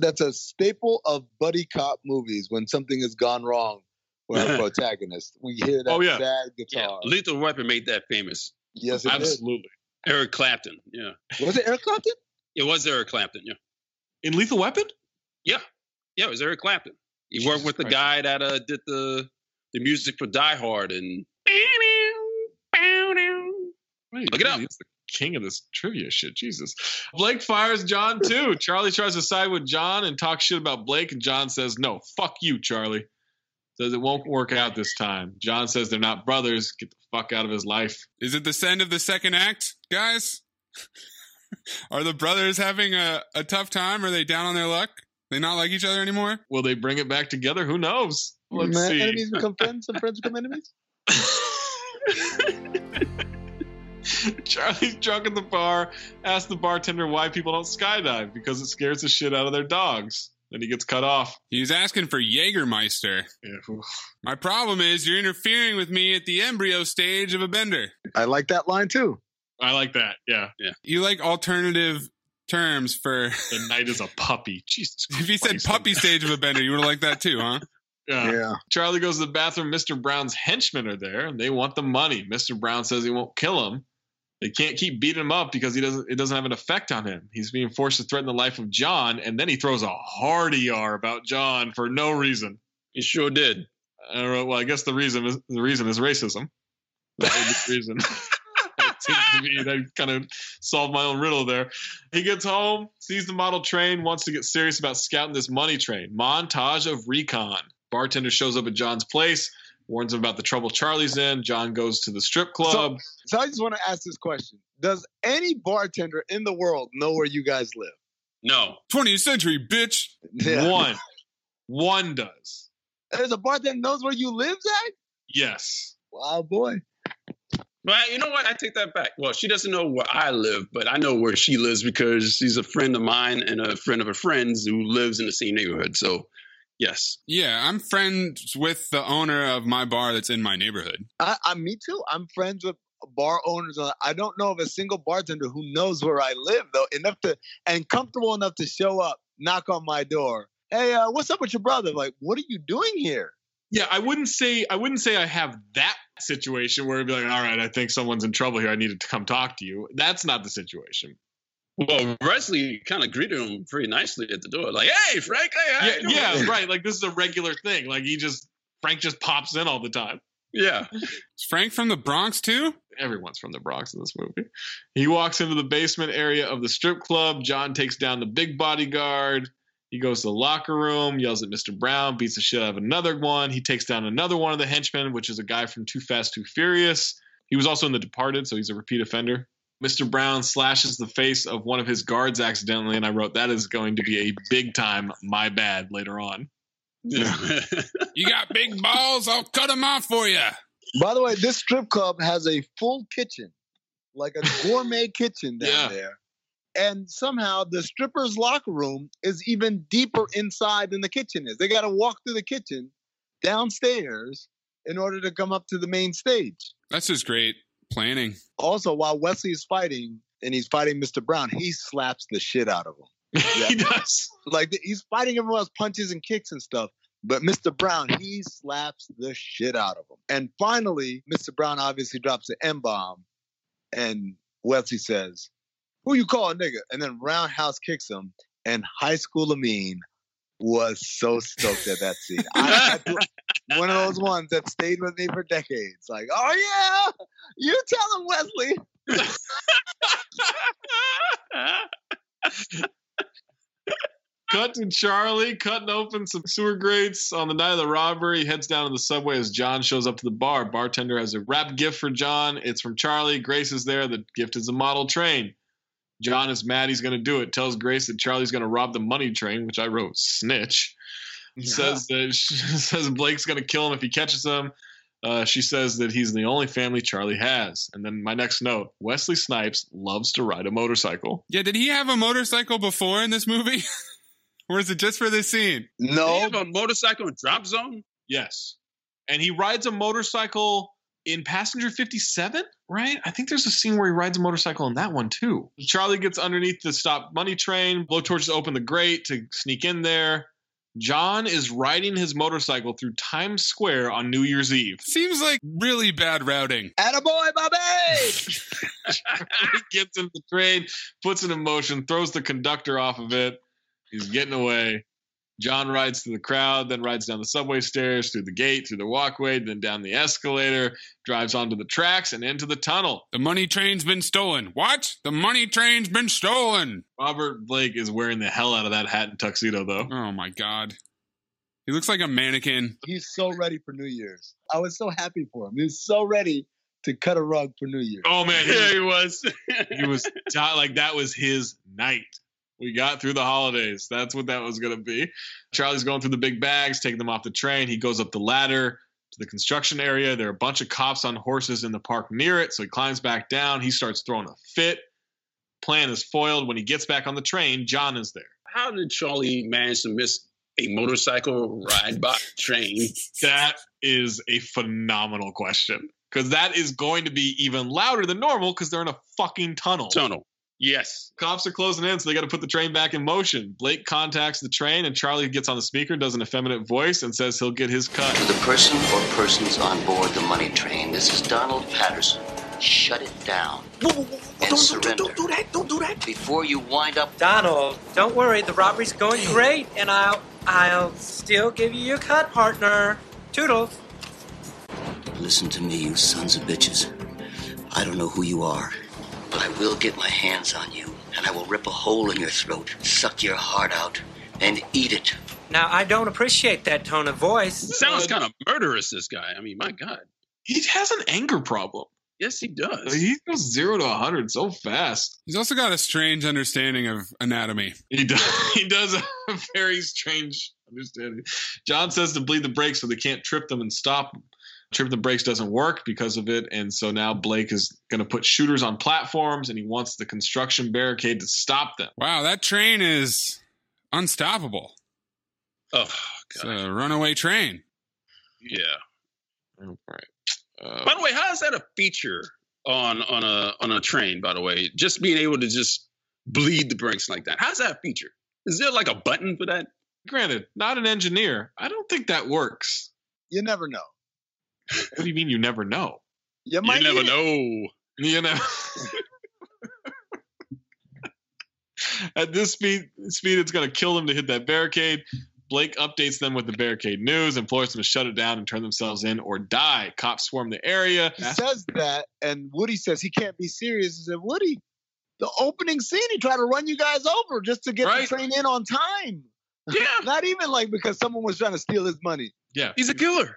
that's a staple of buddy cop movies when something has gone wrong with our <laughs> protagonist. We hear that Oh, yeah. sad Yeah, guitar. Lethal Weapon made that famous. Yes, it did. Absolutely. Eric Clapton. Yeah, Was it Eric Clapton? it was Eric Clapton. Yeah, In Lethal Weapon? yeah, yeah. It was Eric Clapton. He worked with the Christ. guy that uh, did the the music for Die Hard and. Wait, Look it up. He's the king of this trivia shit. Jesus. Blake fires John too. Charlie tries to side with John and talk shit about Blake, and John says, No, fuck you, Charlie. Says it won't work out this time. John says they're not brothers. Get the fuck out of his life. Is it the end of the second act, guys? <laughs> Are the brothers having a, a tough time? Are they down on their luck? They not like each other anymore? Will they bring it back together? Who knows? Let's Man, see. Enemies become <laughs> friends, and friends become enemies. <laughs> <laughs> Charlie's drunk at the bar, asks the bartender why people don't skydive because it scares the shit out of their dogs. Then he gets cut off. He's asking for Jägermeister. Yeah. My problem is you're interfering with me at the embryo stage of a bender. I like that line too. I like that. Yeah. Yeah. You like alternative terms for. The night is a puppy. Jesus <laughs> If he said puppy stage of a bender, you would have liked that too, huh? <laughs> Yeah. Yeah. Charlie goes to the bathroom. Mr. Brown's henchmen are there, and they want the money. Mr. Brown says he won't kill him. They can't keep beating him up because he doesn't. It doesn't have an effect on him. He's being forced to threaten the life of John, and then he throws a hard ER about John for no reason. He sure did. I don't know, well, I guess the reason is the reason is racism. <laughs> That was the reason. <laughs> it seems to me that kind of solved my own riddle there. He gets home, sees the model train, wants to get serious about scouting this money train. Montage of recon. Bartender shows up at John's place, warns him about the trouble Charlie's in. John goes to the strip club. So I just want to ask this question: Does any bartender in the world know where you guys live? No, 20th century, bitch. One. One does. There's a bartender knows where you live, Zach. Yes. Wow, boy. But you know what? I take that back. Well, she doesn't know where I live, but I know where she lives because she's a friend of mine and a friend of a friend's who lives in the same neighborhood. So, yes. Yeah, I'm friends with the owner of my bar that's in my neighborhood. I, I, me too. I'm friends with bar owners. I don't know of a single bartender who knows where I live though, enough to and comfortable enough to show up, knock on my door. Hey, uh, what's up with your brother? Like, what are you doing here? Yeah, I wouldn't say I wouldn't say I have that situation where it'd be like, all right, I think someone's in trouble here. I needed to come talk to you. That's not the situation. Well, Wesley kind of greeted him pretty nicely at the door, like, "Hey, Frank, hey, how Yeah, you doing?" yeah, <laughs> right. Like this is a regular thing. Like he just Frank just pops in all the time. Yeah. Is Frank from the Bronx too? Everyone's from the Bronx in this movie. He walks into the basement area of the strip club. John takes down the big bodyguard. He goes to the locker room, yells at Mr. Brown, beats the shit out of another one. He takes down another one of the henchmen, which is a guy from Too Fast, Too Furious. He was also in The Departed, so he's a repeat offender. Mr. Brown slashes the face of one of his guards accidentally, and I wrote that is going to be a big time my bad later on. <laughs> You got big balls? I'll cut them off for you. By the way, this strip club has a full kitchen, like a gourmet <laughs> kitchen down Yeah. there. And somehow the strippers' locker room is even deeper inside than the kitchen is. They got to walk through the kitchen downstairs in order to come up to the main stage. That's just great planning. Also, while Wesley's fighting and he's fighting Mr. Brown, he slaps the shit out of him. <laughs> he does. Like he's fighting everyone else, punches and kicks and stuff. But Mr. Brown, he slaps the shit out of him. And finally, Mr. Brown obviously drops an M bomb, and Wesley says, "Who you call a nigga?" And then Roundhouse kicks him, and High School Amin was so stoked at that scene. I, I, <laughs> one of those ones that stayed with me for decades. Like, oh yeah, you tell him, Wesley. <laughs> Cut to Charlie cutting open some sewer grates on the night of the robbery. Heads down to the subway as John shows up to the bar. Bartender has a wrap gift for John. It's from Charlie. Grace is there. The gift is a model train. John is mad he's going to do it. Tells Grace that Charlie's going to rob the money train, which I wrote snitch. Says that <laughs> she says Blake's going to kill him if he catches him. Uh, she says that he's the only family Charlie has. And then my next note: Wesley Snipes loves to ride a motorcycle. Yeah, did he have a motorcycle before in this movie? <laughs> or is it just for this scene? They have a motorcycle in drop zone. Yes. And he rides a motorcycle in Passenger 57, right? I think there's a scene where he rides a motorcycle in that one too. Charlie gets underneath the stop money train, blowtorches open the grate to sneak in there. John is riding his motorcycle through Times Square on New Year's Eve. Seems like really bad routing. Attaboy, Bobby! <laughs> he gets in the train, puts it in motion, throws the conductor off of it. He's getting away. John rides through the crowd, then rides down the subway stairs, through the gate, through the walkway, then down the escalator, drives onto the tracks and into the tunnel. The money train's been stolen. What? The money train's been stolen. Robert Blake is wearing the hell out of that hat and tuxedo, though. Oh my god. He looks like a mannequin. He's so ready for New Year's. I was so happy for him. He was so ready to cut a rug for New Year's. Oh man, <laughs> Yeah, he was. <laughs> he was <laughs> like that was his night. We got through the holidays. That's what that was going to be. Charlie's going through the big bags, taking them off the train. He goes up the ladder to the construction area. There are a bunch of cops on horses in the park near it. So he climbs back down. He starts throwing a fit. Plan is foiled. When he gets back on the train, John is there. How did Charlie manage to miss a motorcycle ride by train? That is a phenomenal question because that is going to be even louder than normal because they're in a fucking tunnel. Tunnel. Yes. Cops are closing in, so they got to put the train back in motion. Blake contacts the train, and Charlie gets on the speaker, does an effeminate voice, and says he'll get his cut. To the person or persons on board the money train, this is Donald Patterson. Shut it down. whoa and surrender. Don't, do that. Don't do that. Before you wind up. Donald, don't worry. The robbery's going great, and I'll I'll still give you your cut, partner. Toodles. Listen to me, you sons of bitches. I don't know who you are, but I will get my hands on you, and I will rip a hole in your throat, suck your heart out, and eat it. Now I don't appreciate that tone of voice. Sounds kind of murderous, this guy. I mean, my God. He has an anger problem. Yes, he does. He goes zero to a 100 so fast. He's also got a strange understanding of anatomy. He does, <laughs> he does a very strange understanding. John says to bleed the brakes so they can't trip them and stop them. Trip the brakes doesn't work because of it, and so now Blake is going to put shooters on platforms, and he wants the construction barricade to stop them. Wow, that train is unstoppable. Oh, It's a runaway train. Yeah. All right. Uh, By the way, how is that a feature on on a on a train? By the way, just being able to just bleed the brakes like that. How's that a feature? Is there like a button for that? granted, not an engineer. I don't think that works. you never know. What do you mean you never know? You might you never know. You know. At this speed, speed, it's going to kill them to hit that barricade. Blake updates them with the barricade news, implores them to shut it down and turn themselves in or die. Cops swarm the area. He says that, and Woody says he can't be serious. He said, Woody, the opening scene, he tried to run you guys over just to get Right. the train in on time. Yeah. <laughs> Not even like because someone was trying to steal his money. Yeah, He's a killer.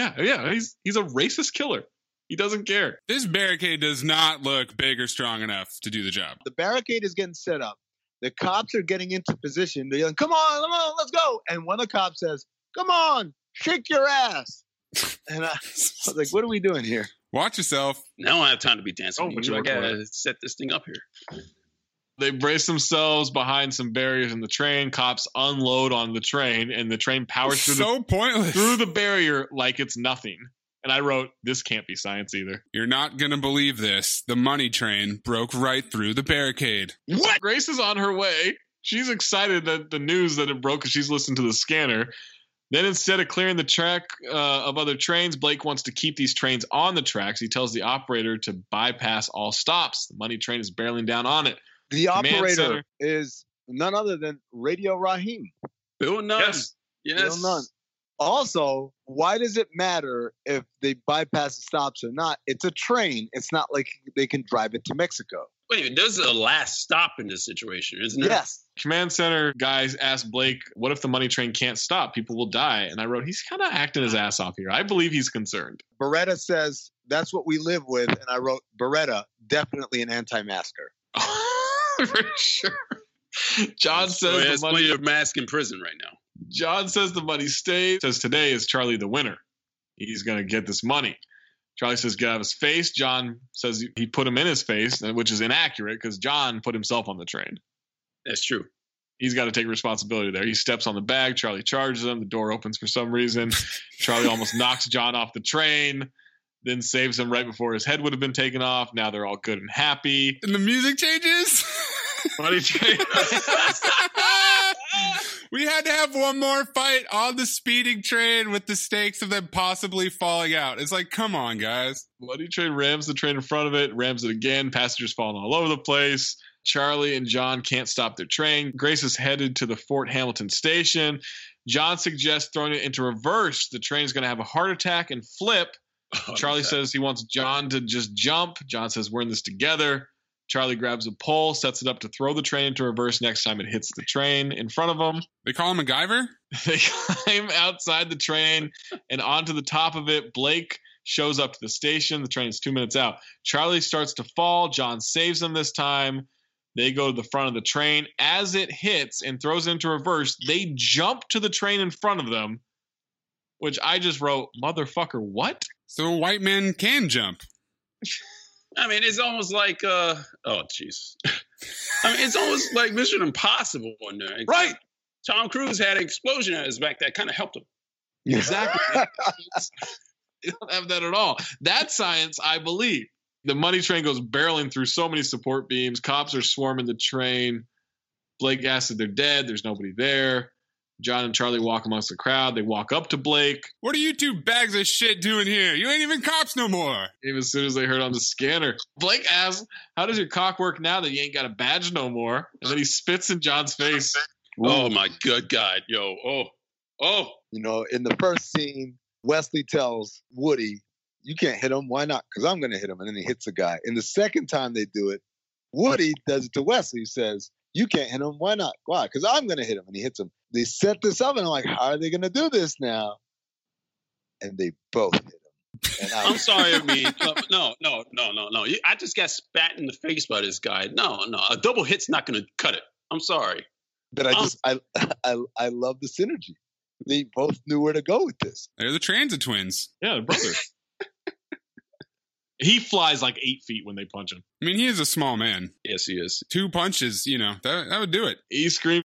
Yeah, yeah. He's he's a racist killer. He doesn't care. This barricade does not look big or strong enough to do the job. The barricade is getting set up. The cops are getting into position. They're yelling, come on, come on, let's go. And one of the cops says, come on, shake your ass. <laughs> And I, I was like, what are we doing here? Watch yourself. Now I don't have time to be dancing. Oh, with you. you I gotta uh, set this thing up here. They brace themselves behind some barriers in the train. Cops unload on the train, and the train powers through the pointless. through the barrier like it's nothing. And I wrote, "This can't be science either." You're not gonna believe this. The money train broke right through the barricade. What? Grace is on her way. She's excited that the news that it broke because she's listened to the scanner. Then instead of clearing the track uh, of other trains, Blake wants to keep these trains on the tracks. He tells the operator to bypass all stops. The money train is barreling down on it. The Command operator center. is none other than Radio Rahim. Bill Nunn. Yes. Yes. Bill Nunn. Also, why does it matter if they bypass the stops or not? It's a train. It's not like they can drive it to Mexico. Wait a minute. There's a last stop in this situation, isn't there? Yes. Command center guys asked Blake, "What if the money train can't stop? People will die." And I wrote, "He's kind of acting his ass off here. I believe he's concerned." Baretta says that's what we live with, and I wrote Baretta definitely an anti-masker. <laughs> <laughs> For sure. John So says he the money plenty of mask in prison right now. John says the money stays. Says today is Charlie the winner. He's gonna get this money. Charlie says get out of his face. John says he put him in his face, which is inaccurate because John put himself on the train. That's true. He's got to take responsibility there. He steps on the bag. Charlie charges him. The door opens for some reason. <laughs> Charlie almost knocks John off the train, then saves him right before his head would have been taken off. Now they're all good and happy. And the music changes. <laughs> Money train. <laughs> we had to have one more fight on the speeding train with the stakes of them possibly falling out. It's like, come on, guys. Money train rams the train in front of it, rams it again. Passengers falling all over the place. Charlie and John can't stop their train. Grace is headed to the Fort Hamilton station. John suggests throwing it into reverse. The train is going to have a heart attack and flip. <laughs> Oh, Charlie says he wants John to just jump. John says, We're in this together. Charlie grabs a pole, sets it up to throw the train into reverse next time it hits the train in front of him. They call him MacGyver? <laughs> They climb outside the train and onto the top of it. Blake shows up to the station. The train is two minutes out. Charlie starts to fall. John saves him this time. They go to the front of the train. As it hits and throws into reverse, they jump to the train in front of them, which I just wrote, motherfucker, what? So a white man can jump. <laughs> I mean, it's almost like uh oh jeez. <laughs> I mean, it's almost like Mission Impossible in there. Right. Tom Cruise had an explosion at his back that kind of helped him. <laughs> Exactly. <laughs> you don't have that at all. That science, I believe. The money train goes barreling through so many support beams. Cops are swarming the train. Blake that they're dead. There's nobody there. John and Charlie walk amongst the crowd. They walk up to Blake. What are you two bags of shit doing here? You ain't even cops no more. Even as soon as they heard on the scanner, Blake asks, How does your cock work now that you ain't got a badge no more? And then he spits in John's face. Oh my good God, yo, oh, oh. You know, in the first scene, Wesley tells Woody, "You can't hit him. Why not? Because I'm going to hit him." And then he hits a guy. And the second time they do it, Woody does it to Wesley. He says, "You can't hit him. Why not? Why? Because I'm going to hit him." And he hits him. They set this up, and I'm like, "How are they going to do this now?" And they both hit him. And I I'm sorry, <laughs> I mean, no, no, no, no, no, no. I just got spat in the face by this guy. No, no, a double hit's not going to cut it. I'm sorry. But I um, just, I, <laughs> I, I love the synergy. They both knew where to go with this. They're the transit twins. Yeah, they're brothers. <laughs> he flies like eight feet when they punch him. I mean, he is a small man. Yes, he is. Two punches, you know, that, that would do it. He screams,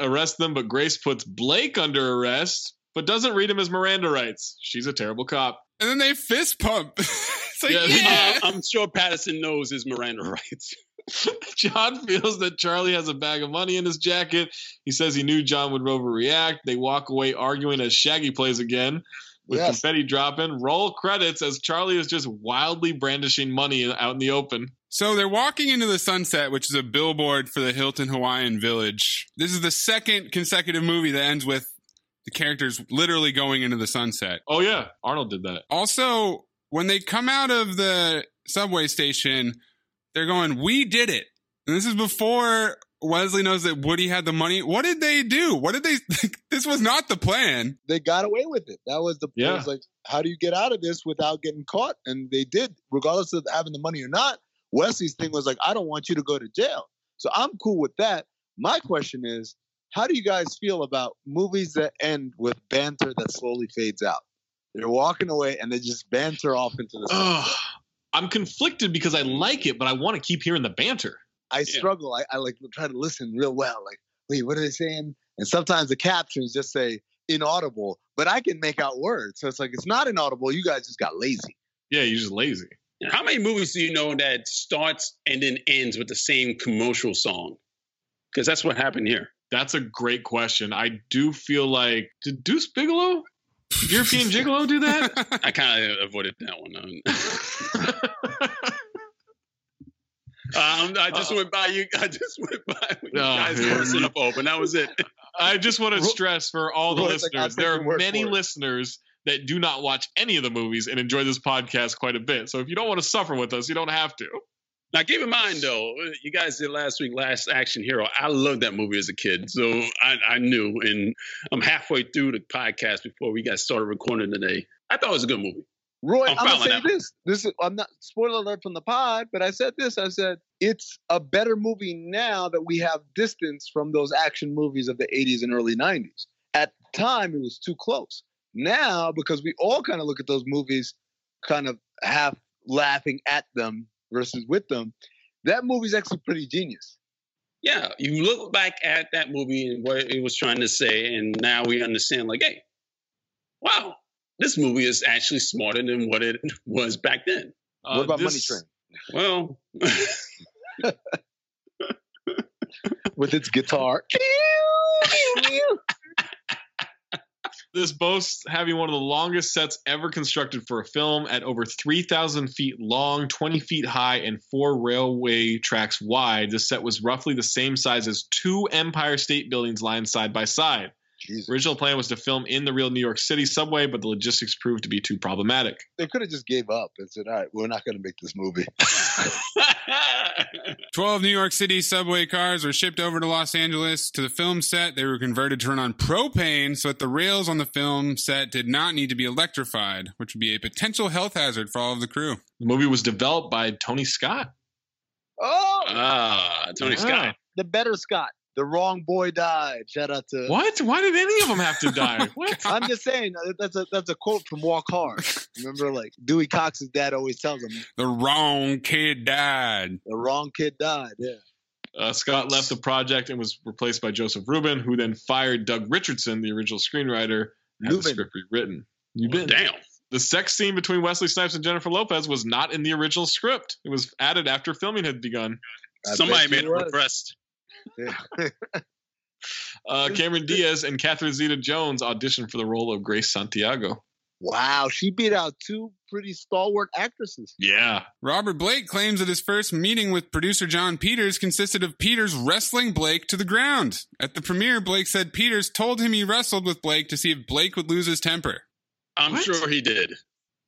arrest them, but Grace puts Blake under arrest, but doesn't read him as Miranda rights. She's a terrible cop. And then they fist pump. <laughs> it's like, Yeah, yeah. Uh, I'm sure Patterson knows his Miranda <laughs> rights. <laughs> John feels that Charlie has a bag of money in his jacket. He says he knew John would overreact. They walk away arguing as Shaggy plays again. With Yes. confetti dropping. Roll credits as Charlie is just wildly brandishing money out in the open. So they're walking into the sunset, which is a billboard for the Hilton Hawaiian Village. This is the second consecutive movie that ends with the characters literally going into the sunset. Oh yeah, Arnold did that. Also, when they come out of the subway station, they're going, "We did it." And this is before Wesley knows that Woody had the money. What did they do? What did they? <laughs> this was not the plan. They got away with it. That was the. It Yeah. was like, how do you get out of this without getting caught? And they did, regardless of having the money or not. Wesley's thing was like, I don't want you to go to jail. So I'm cool with that. My question is, how do you guys feel about movies that end with banter that slowly fades out? They're walking away and they just banter off into the. Ugh. I'm conflicted because I like it, but I want to keep hearing the banter. I struggle. I, I like try to listen real well. Like, wait, what are they saying? And sometimes the captions just say inaudible, but I can make out words. So it's like it's not inaudible. You guys just got lazy. Yeah, you're just lazy. How many movies do you know that starts and then ends with the same commercial song? Because that's what happened here. That's a great question. I do feel like did Deuce Bigalow, European <laughs> Gigolo, do that? I kind of avoided that one. Um, <laughs> Um, I just went by you. I just went by you Oh, guys man. up open. That was it. I just want to stress for all the Roy's listeners, take there are many listeners that do not watch any of the movies and enjoy this podcast quite a bit. So if you don't want to suffer with us, you don't have to. Now, keep in mind though, you guys did last week, Last Action Hero. I loved that movie as a kid, so I, I knew. And I'm halfway through the podcast before we got started recording today. I thought it was a good movie. Roy, I'm I'm, gonna say this. This is I'm not spoiler alert from the pod, but I said this. I said it's a better movie now that we have distance from those action movies of the 80s and early 90s. At the time, it was too close. Now, because we all kind of look at those movies, kind of half laughing at them versus with them, that movie's actually pretty genius. Yeah, you look back at that movie and what it was trying to say, and now we understand. Like, hey, wow, this movie is actually smarter than what it <laughs> was back then. Uh, what about Money Train? Well, <laughs> with its guitar. <laughs> This boasts having one of the longest sets ever constructed for a film at over 3,000 feet long, 20 feet high, and four railway tracks wide. This set was roughly the same size as two Empire State Buildings lined side by side. Original plan was to film in the real New York City subway, but the logistics proved to be too problematic. They could have just gave up and said, "All right, we're not going to make this movie." <laughs> 12 New York City subway cars were shipped over to Los Angeles. To the film set, they were converted to run on propane so that the rails on the film set did not need to be electrified, which would be a potential health hazard for all of the crew. The movie was developed by Tony Scott. Oh, ah, Tony Scott. the better Scott. The wrong boy died. Shout out to What? Why did any of them have to die? <laughs> I'm just saying uh, that's a that's a quote from Walk Hard. Remember, like Dewey Cox's dad always tells him, The wrong kid died. "The wrong kid died." Yeah. Uh, Scott left the project and was replaced by Joseph Ruben, who then fired Doug Richardson, the original screenwriter, had the script rewritten. Ruben. Damn. The sex scene between Wesley Snipes and Jennifer Lopez was not in the original script. It was added after filming had begun. I Somebody bet made you a was. <laughs> request. Uh, Cameron Diaz and Catherine Zeta-Jones auditioned for the role of Grace Santiago. Wow, she beat out two pretty stalwart actresses. Yeah. Robert Blake claims that his first meeting with producer Jon Peters consisted of Peters wrestling Blake to the ground. At the premiere, Blake said Peters told him he wrestled with Blake to see if Blake would lose his temper. I'm sure he did.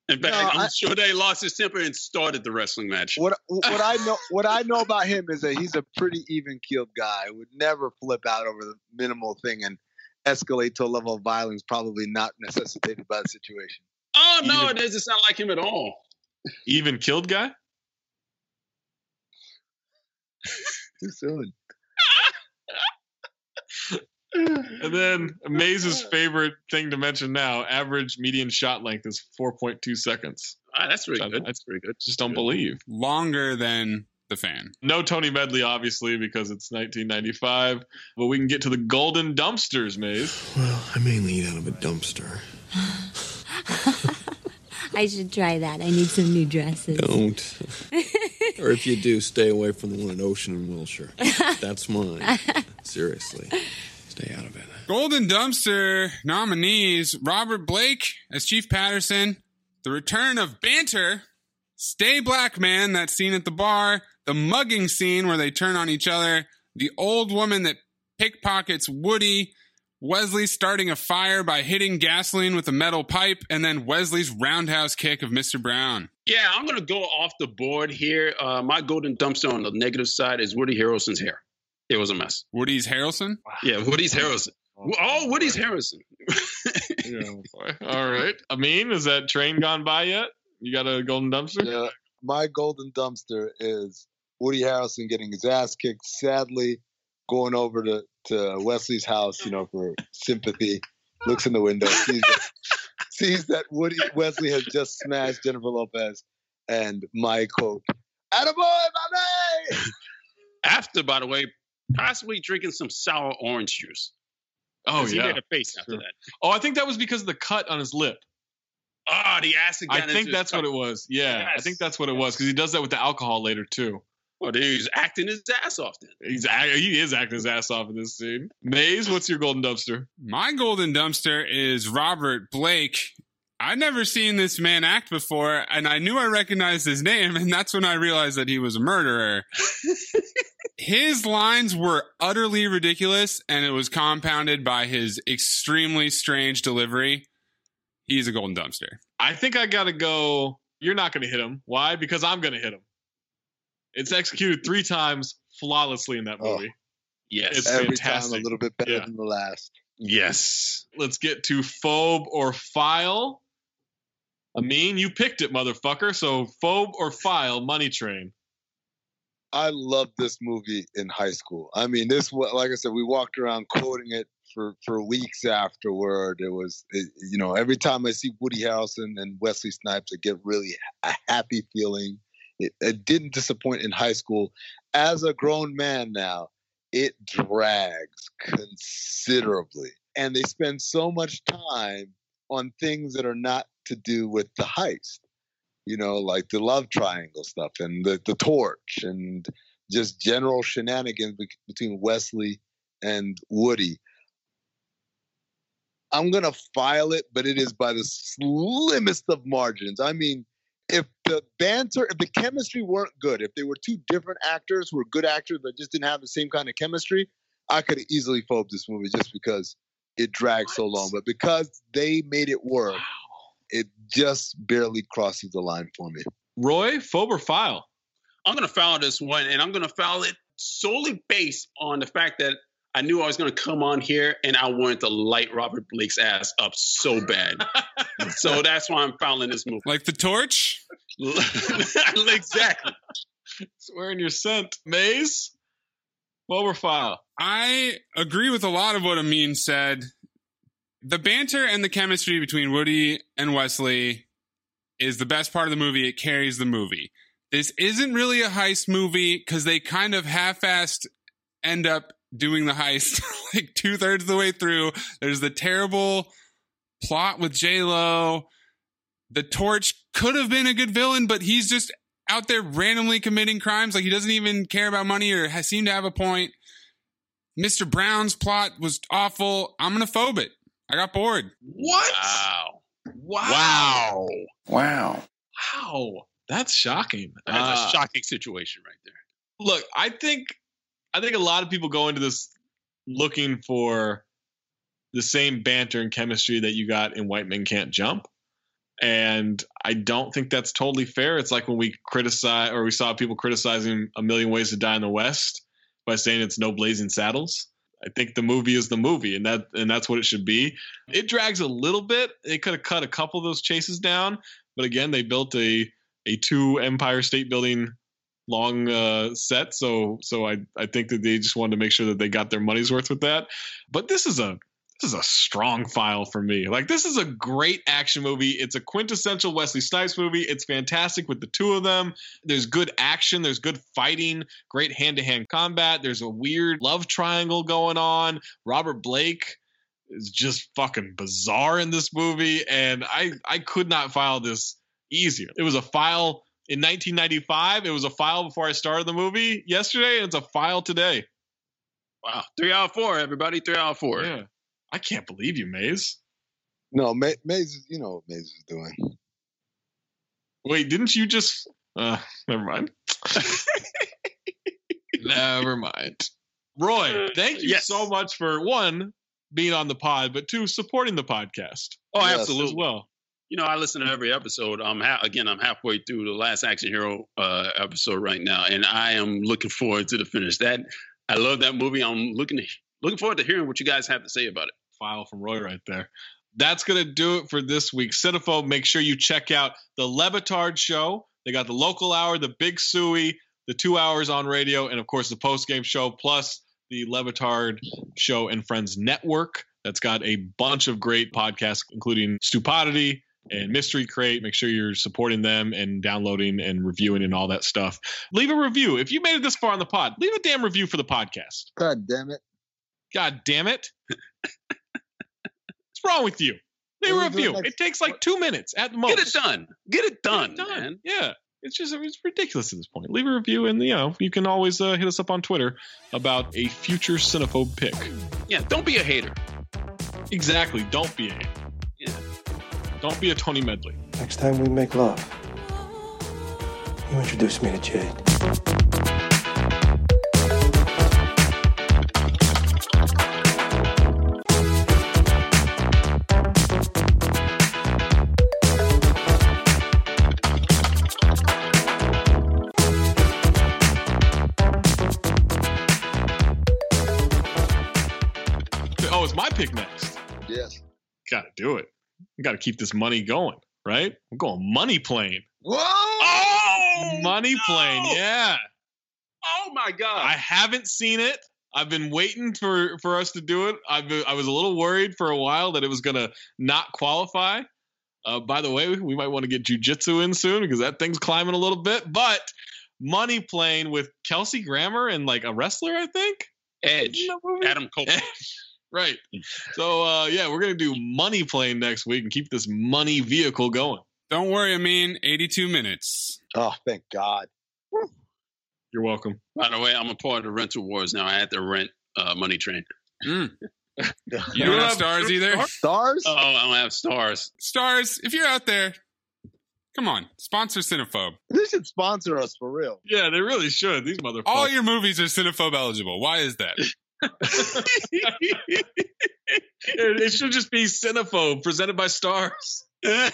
In fact, No, I'm I- sure they lost his temper and started the wrestling match. What what I know what I know about him is that he's a pretty even keeled guy. Would never flip out over the minimal thing and escalate to a level of violence probably not necessitated by the situation. Oh no, it doesn't sound like him at all. Even killed guy? Too soon. And then Mayes's favorite thing to mention now: average median shot length is 4.2 seconds. Ah, that's pretty good. I- That's pretty good. Just don't believe. Longer than the fan. No Tony Medley, obviously, because it's 1995. But we can get to the golden dumpsters, Mayes. Well, I mainly eat out of a dumpster. <laughs> I should try that. I need some new dresses. Don't. or if you do, stay away from the one at Ocean and Wilshire. <laughs> That's mine. Seriously. Stay out of it. Golden Dumpster nominees Robert Blake as Chief Patterson, the return of Banter, Stay Black Man, that scene at the bar, the mugging scene where they turn on each other, the old woman that pickpockets Woody, Wesley starting a fire by hitting gasoline with a metal pipe, and then Wesley's roundhouse kick of Mr. Brown. Yeah, I'm gonna go off the board here. Uh, my golden dumpster on the negative side is Woody Harrelson's hair. It was a mess. Woody's Harrelson? Yeah, Woody's Harrelson. Oh, Woody's Harrelson. <laughs> All right. Amin, is that train gone by yet? You got a golden dumpster? Yeah, my golden dumpster is Woody Harrelson getting his ass kicked. Sadly, going over to, to Wesley's house, you know, for sympathy. Looks in the window, sees that, <laughs> sees that Woody Wesley has just smashed Jennifer Lopez, and my quote, "Attaboy, mommy!" After, by the way, possibly drinking some sour orange juice. Oh 'Cause he yeah. made a face after that. Oh, I think that was because of the cut on his lip. Ah, the acid. I think that's his what it was. Yeah, I think that's what it was because he does that with the alcohol later too. Well, dude, he's acting his ass off then. He's he is acting his ass off in this scene. Mayes, what's your golden dumpster? My golden dumpster is Robert Blake. I'd never seen this man act before, and I knew I recognized his name, and that's when I realized that he was a murderer. his lines were utterly ridiculous, and it was compounded by his extremely strange delivery. He's a golden dumpster. I think I gotta go. You're not gonna hit him. Why? Because I'm gonna hit him. It's executed three times flawlessly in that oh, movie. Yes. It's Every fantastic. time a little bit better Yeah. than the last. Yes. Let's get to phobe or file. Amin, you picked it, motherfucker. So phobe or file, Money Train. I loved this movie in high school. I mean, this like I said, we walked around quoting it for for weeks afterward. It was, it, you know, every time I see Woody Harrelson and Wesley Snipes, I get really a happy feeling. It, it didn't disappoint in high school. As a grown man now, it drags considerably, and they spend so much time on things that are not to do with the heist you know, like the love triangle stuff and the, the torch and just general shenanigans between Wesley and Woody. I'm to file it, but it is by the slimmest of margins. I mean, if the banter, if the chemistry weren't good, if they were two different actors who were good actors but just didn't have the same kind of chemistry, I could have easily phobed this movie just because it dragged so long. But because they made it work, it just barely crosses the line for me. Roy, phobe or file? I'm gonna foul this one, and I'm gonna foul it solely based on the fact that I knew I was gonna come on here and I wanted to light Robert Blake's ass up so bad. <laughs> so that's why I'm fouling this movie. Like the torch? <laughs> exactly. Swearing your scent. Mayes? Phobe or file? I agree with a lot of what Amin said. The banter and the chemistry between Woody and Wesley is the best part of the movie. It carries the movie. This isn't really a heist movie because they kind of half-assed end up doing the heist <laughs> like two thirds of the way through. There's the terrible plot with J Lo. The Torch could have been a good villain, but he's just out there randomly committing crimes. Like he doesn't even care about money or has seemed to have a point. Mr. Brown's plot was awful. I'm gonna phobe it. I got bored. What? Wow. Wow. Wow. Wow. That's shocking. That's Uh, a shocking situation right there. look, I think I think a lot of people go into this looking for the same banter and chemistry that you got in White Men Can't Jump. And I don't think that's totally fair. It's like when we criticize or we saw people criticizing A Million Ways to Die in the West by saying it's no blazing saddles. I think the movie is the movie and that and that's what it should be. It drags a little bit. They could have cut a couple of those chases down, but again, they built a a two Empire State Building long uh, set. So so I I think that they just wanted to make sure that they got their money's worth with that. But this is a this is a strong file for me. Like this is a great action movie. It's a quintessential Wesley Snipes movie. It's fantastic with the two of them. There's good action, there's good fighting, great hand-to-hand combat. There's a weird love triangle going on. Robert Blake is just fucking bizarre in this movie and I I could not file this easier. It was a file in 1995. It was a file before I started the movie yesterday. And it's a file today. Wow. Three out of four, everybody. Three out of four. Yeah. I can't believe you, Mayes. No, Ma- Mayes, you know what Mayes is doing. Wait, didn't you just? Uh, never mind. <laughs> never mind. Roy, thank you Yes. so much for one being on the pod, but two supporting the podcast. Oh, Yes, absolutely. as well. You know, I listen to every episode. I'm ha- again, I'm halfway through the last Action Hero uh, episode right now, and I am looking forward to the finish. That I love that movie. I'm looking looking forward to hearing what you guys have to say about it. File from Roy right there. That's gonna do it for this week. Cinephobe, make sure you check out the Le Batard show. They got the local hour, the Big Suey, the two hours on radio, and of course the post game show, plus the Le Batard Show and Friends Network. That's got a bunch of great podcasts, including Stupidity and Mystery Crate. Make sure you're supporting them and downloading and reviewing and all that stuff. Leave a review. If you made it this far on the pod, leave a damn review for the podcast. God damn it. God damn it. What's wrong with you? Leave a we doing review. next- It takes like two minutes at the most. Get it done. Get it done, done. man. Yeah. It's just it's ridiculous at this point. Leave a review and you know you can always uh, hit us up on Twitter about a future cinephobe pick. Yeah, don't be a hater. Exactly. Don't be a hater. Yeah. Don't be a Tony Medley. Next time we make love, you introduce me to Jade. Pick next. Yes. Gotta do it. We gotta keep this money going, right? I'm going money plane. Whoa! Oh, Money plane, yeah. Oh my god. I haven't seen it. I've been waiting for for us to do it. I've been, I was a little worried for a while that it was gonna not qualify. Uh, by the way, we might want to get jujitsu in soon because that thing's climbing a little bit. But money plane with Kelsey Grammer and like a wrestler, I think. Edge. Isn't that movie? Adam Cole. <laughs> Right. <laughs> So uh, yeah, we're gonna do money plane next week and keep this money vehicle going. Don't worry, I mean, 82 minutes. Oh, thank God. You're welcome. By the way, I'm a part of the rental wars now. I had to rent uh, Money Train. Mm. <laughs> You don't have Starz either? Starz? Oh, I don't have Starz. Starz, if you're out there, come on, sponsor Cinephobe. They should sponsor us for real. Yeah, they really should. These motherfuckers. All your movies are Cinephobe eligible. Why is that? <laughs> <laughs> it, should just be Cinephobe presented by Starz. <laughs>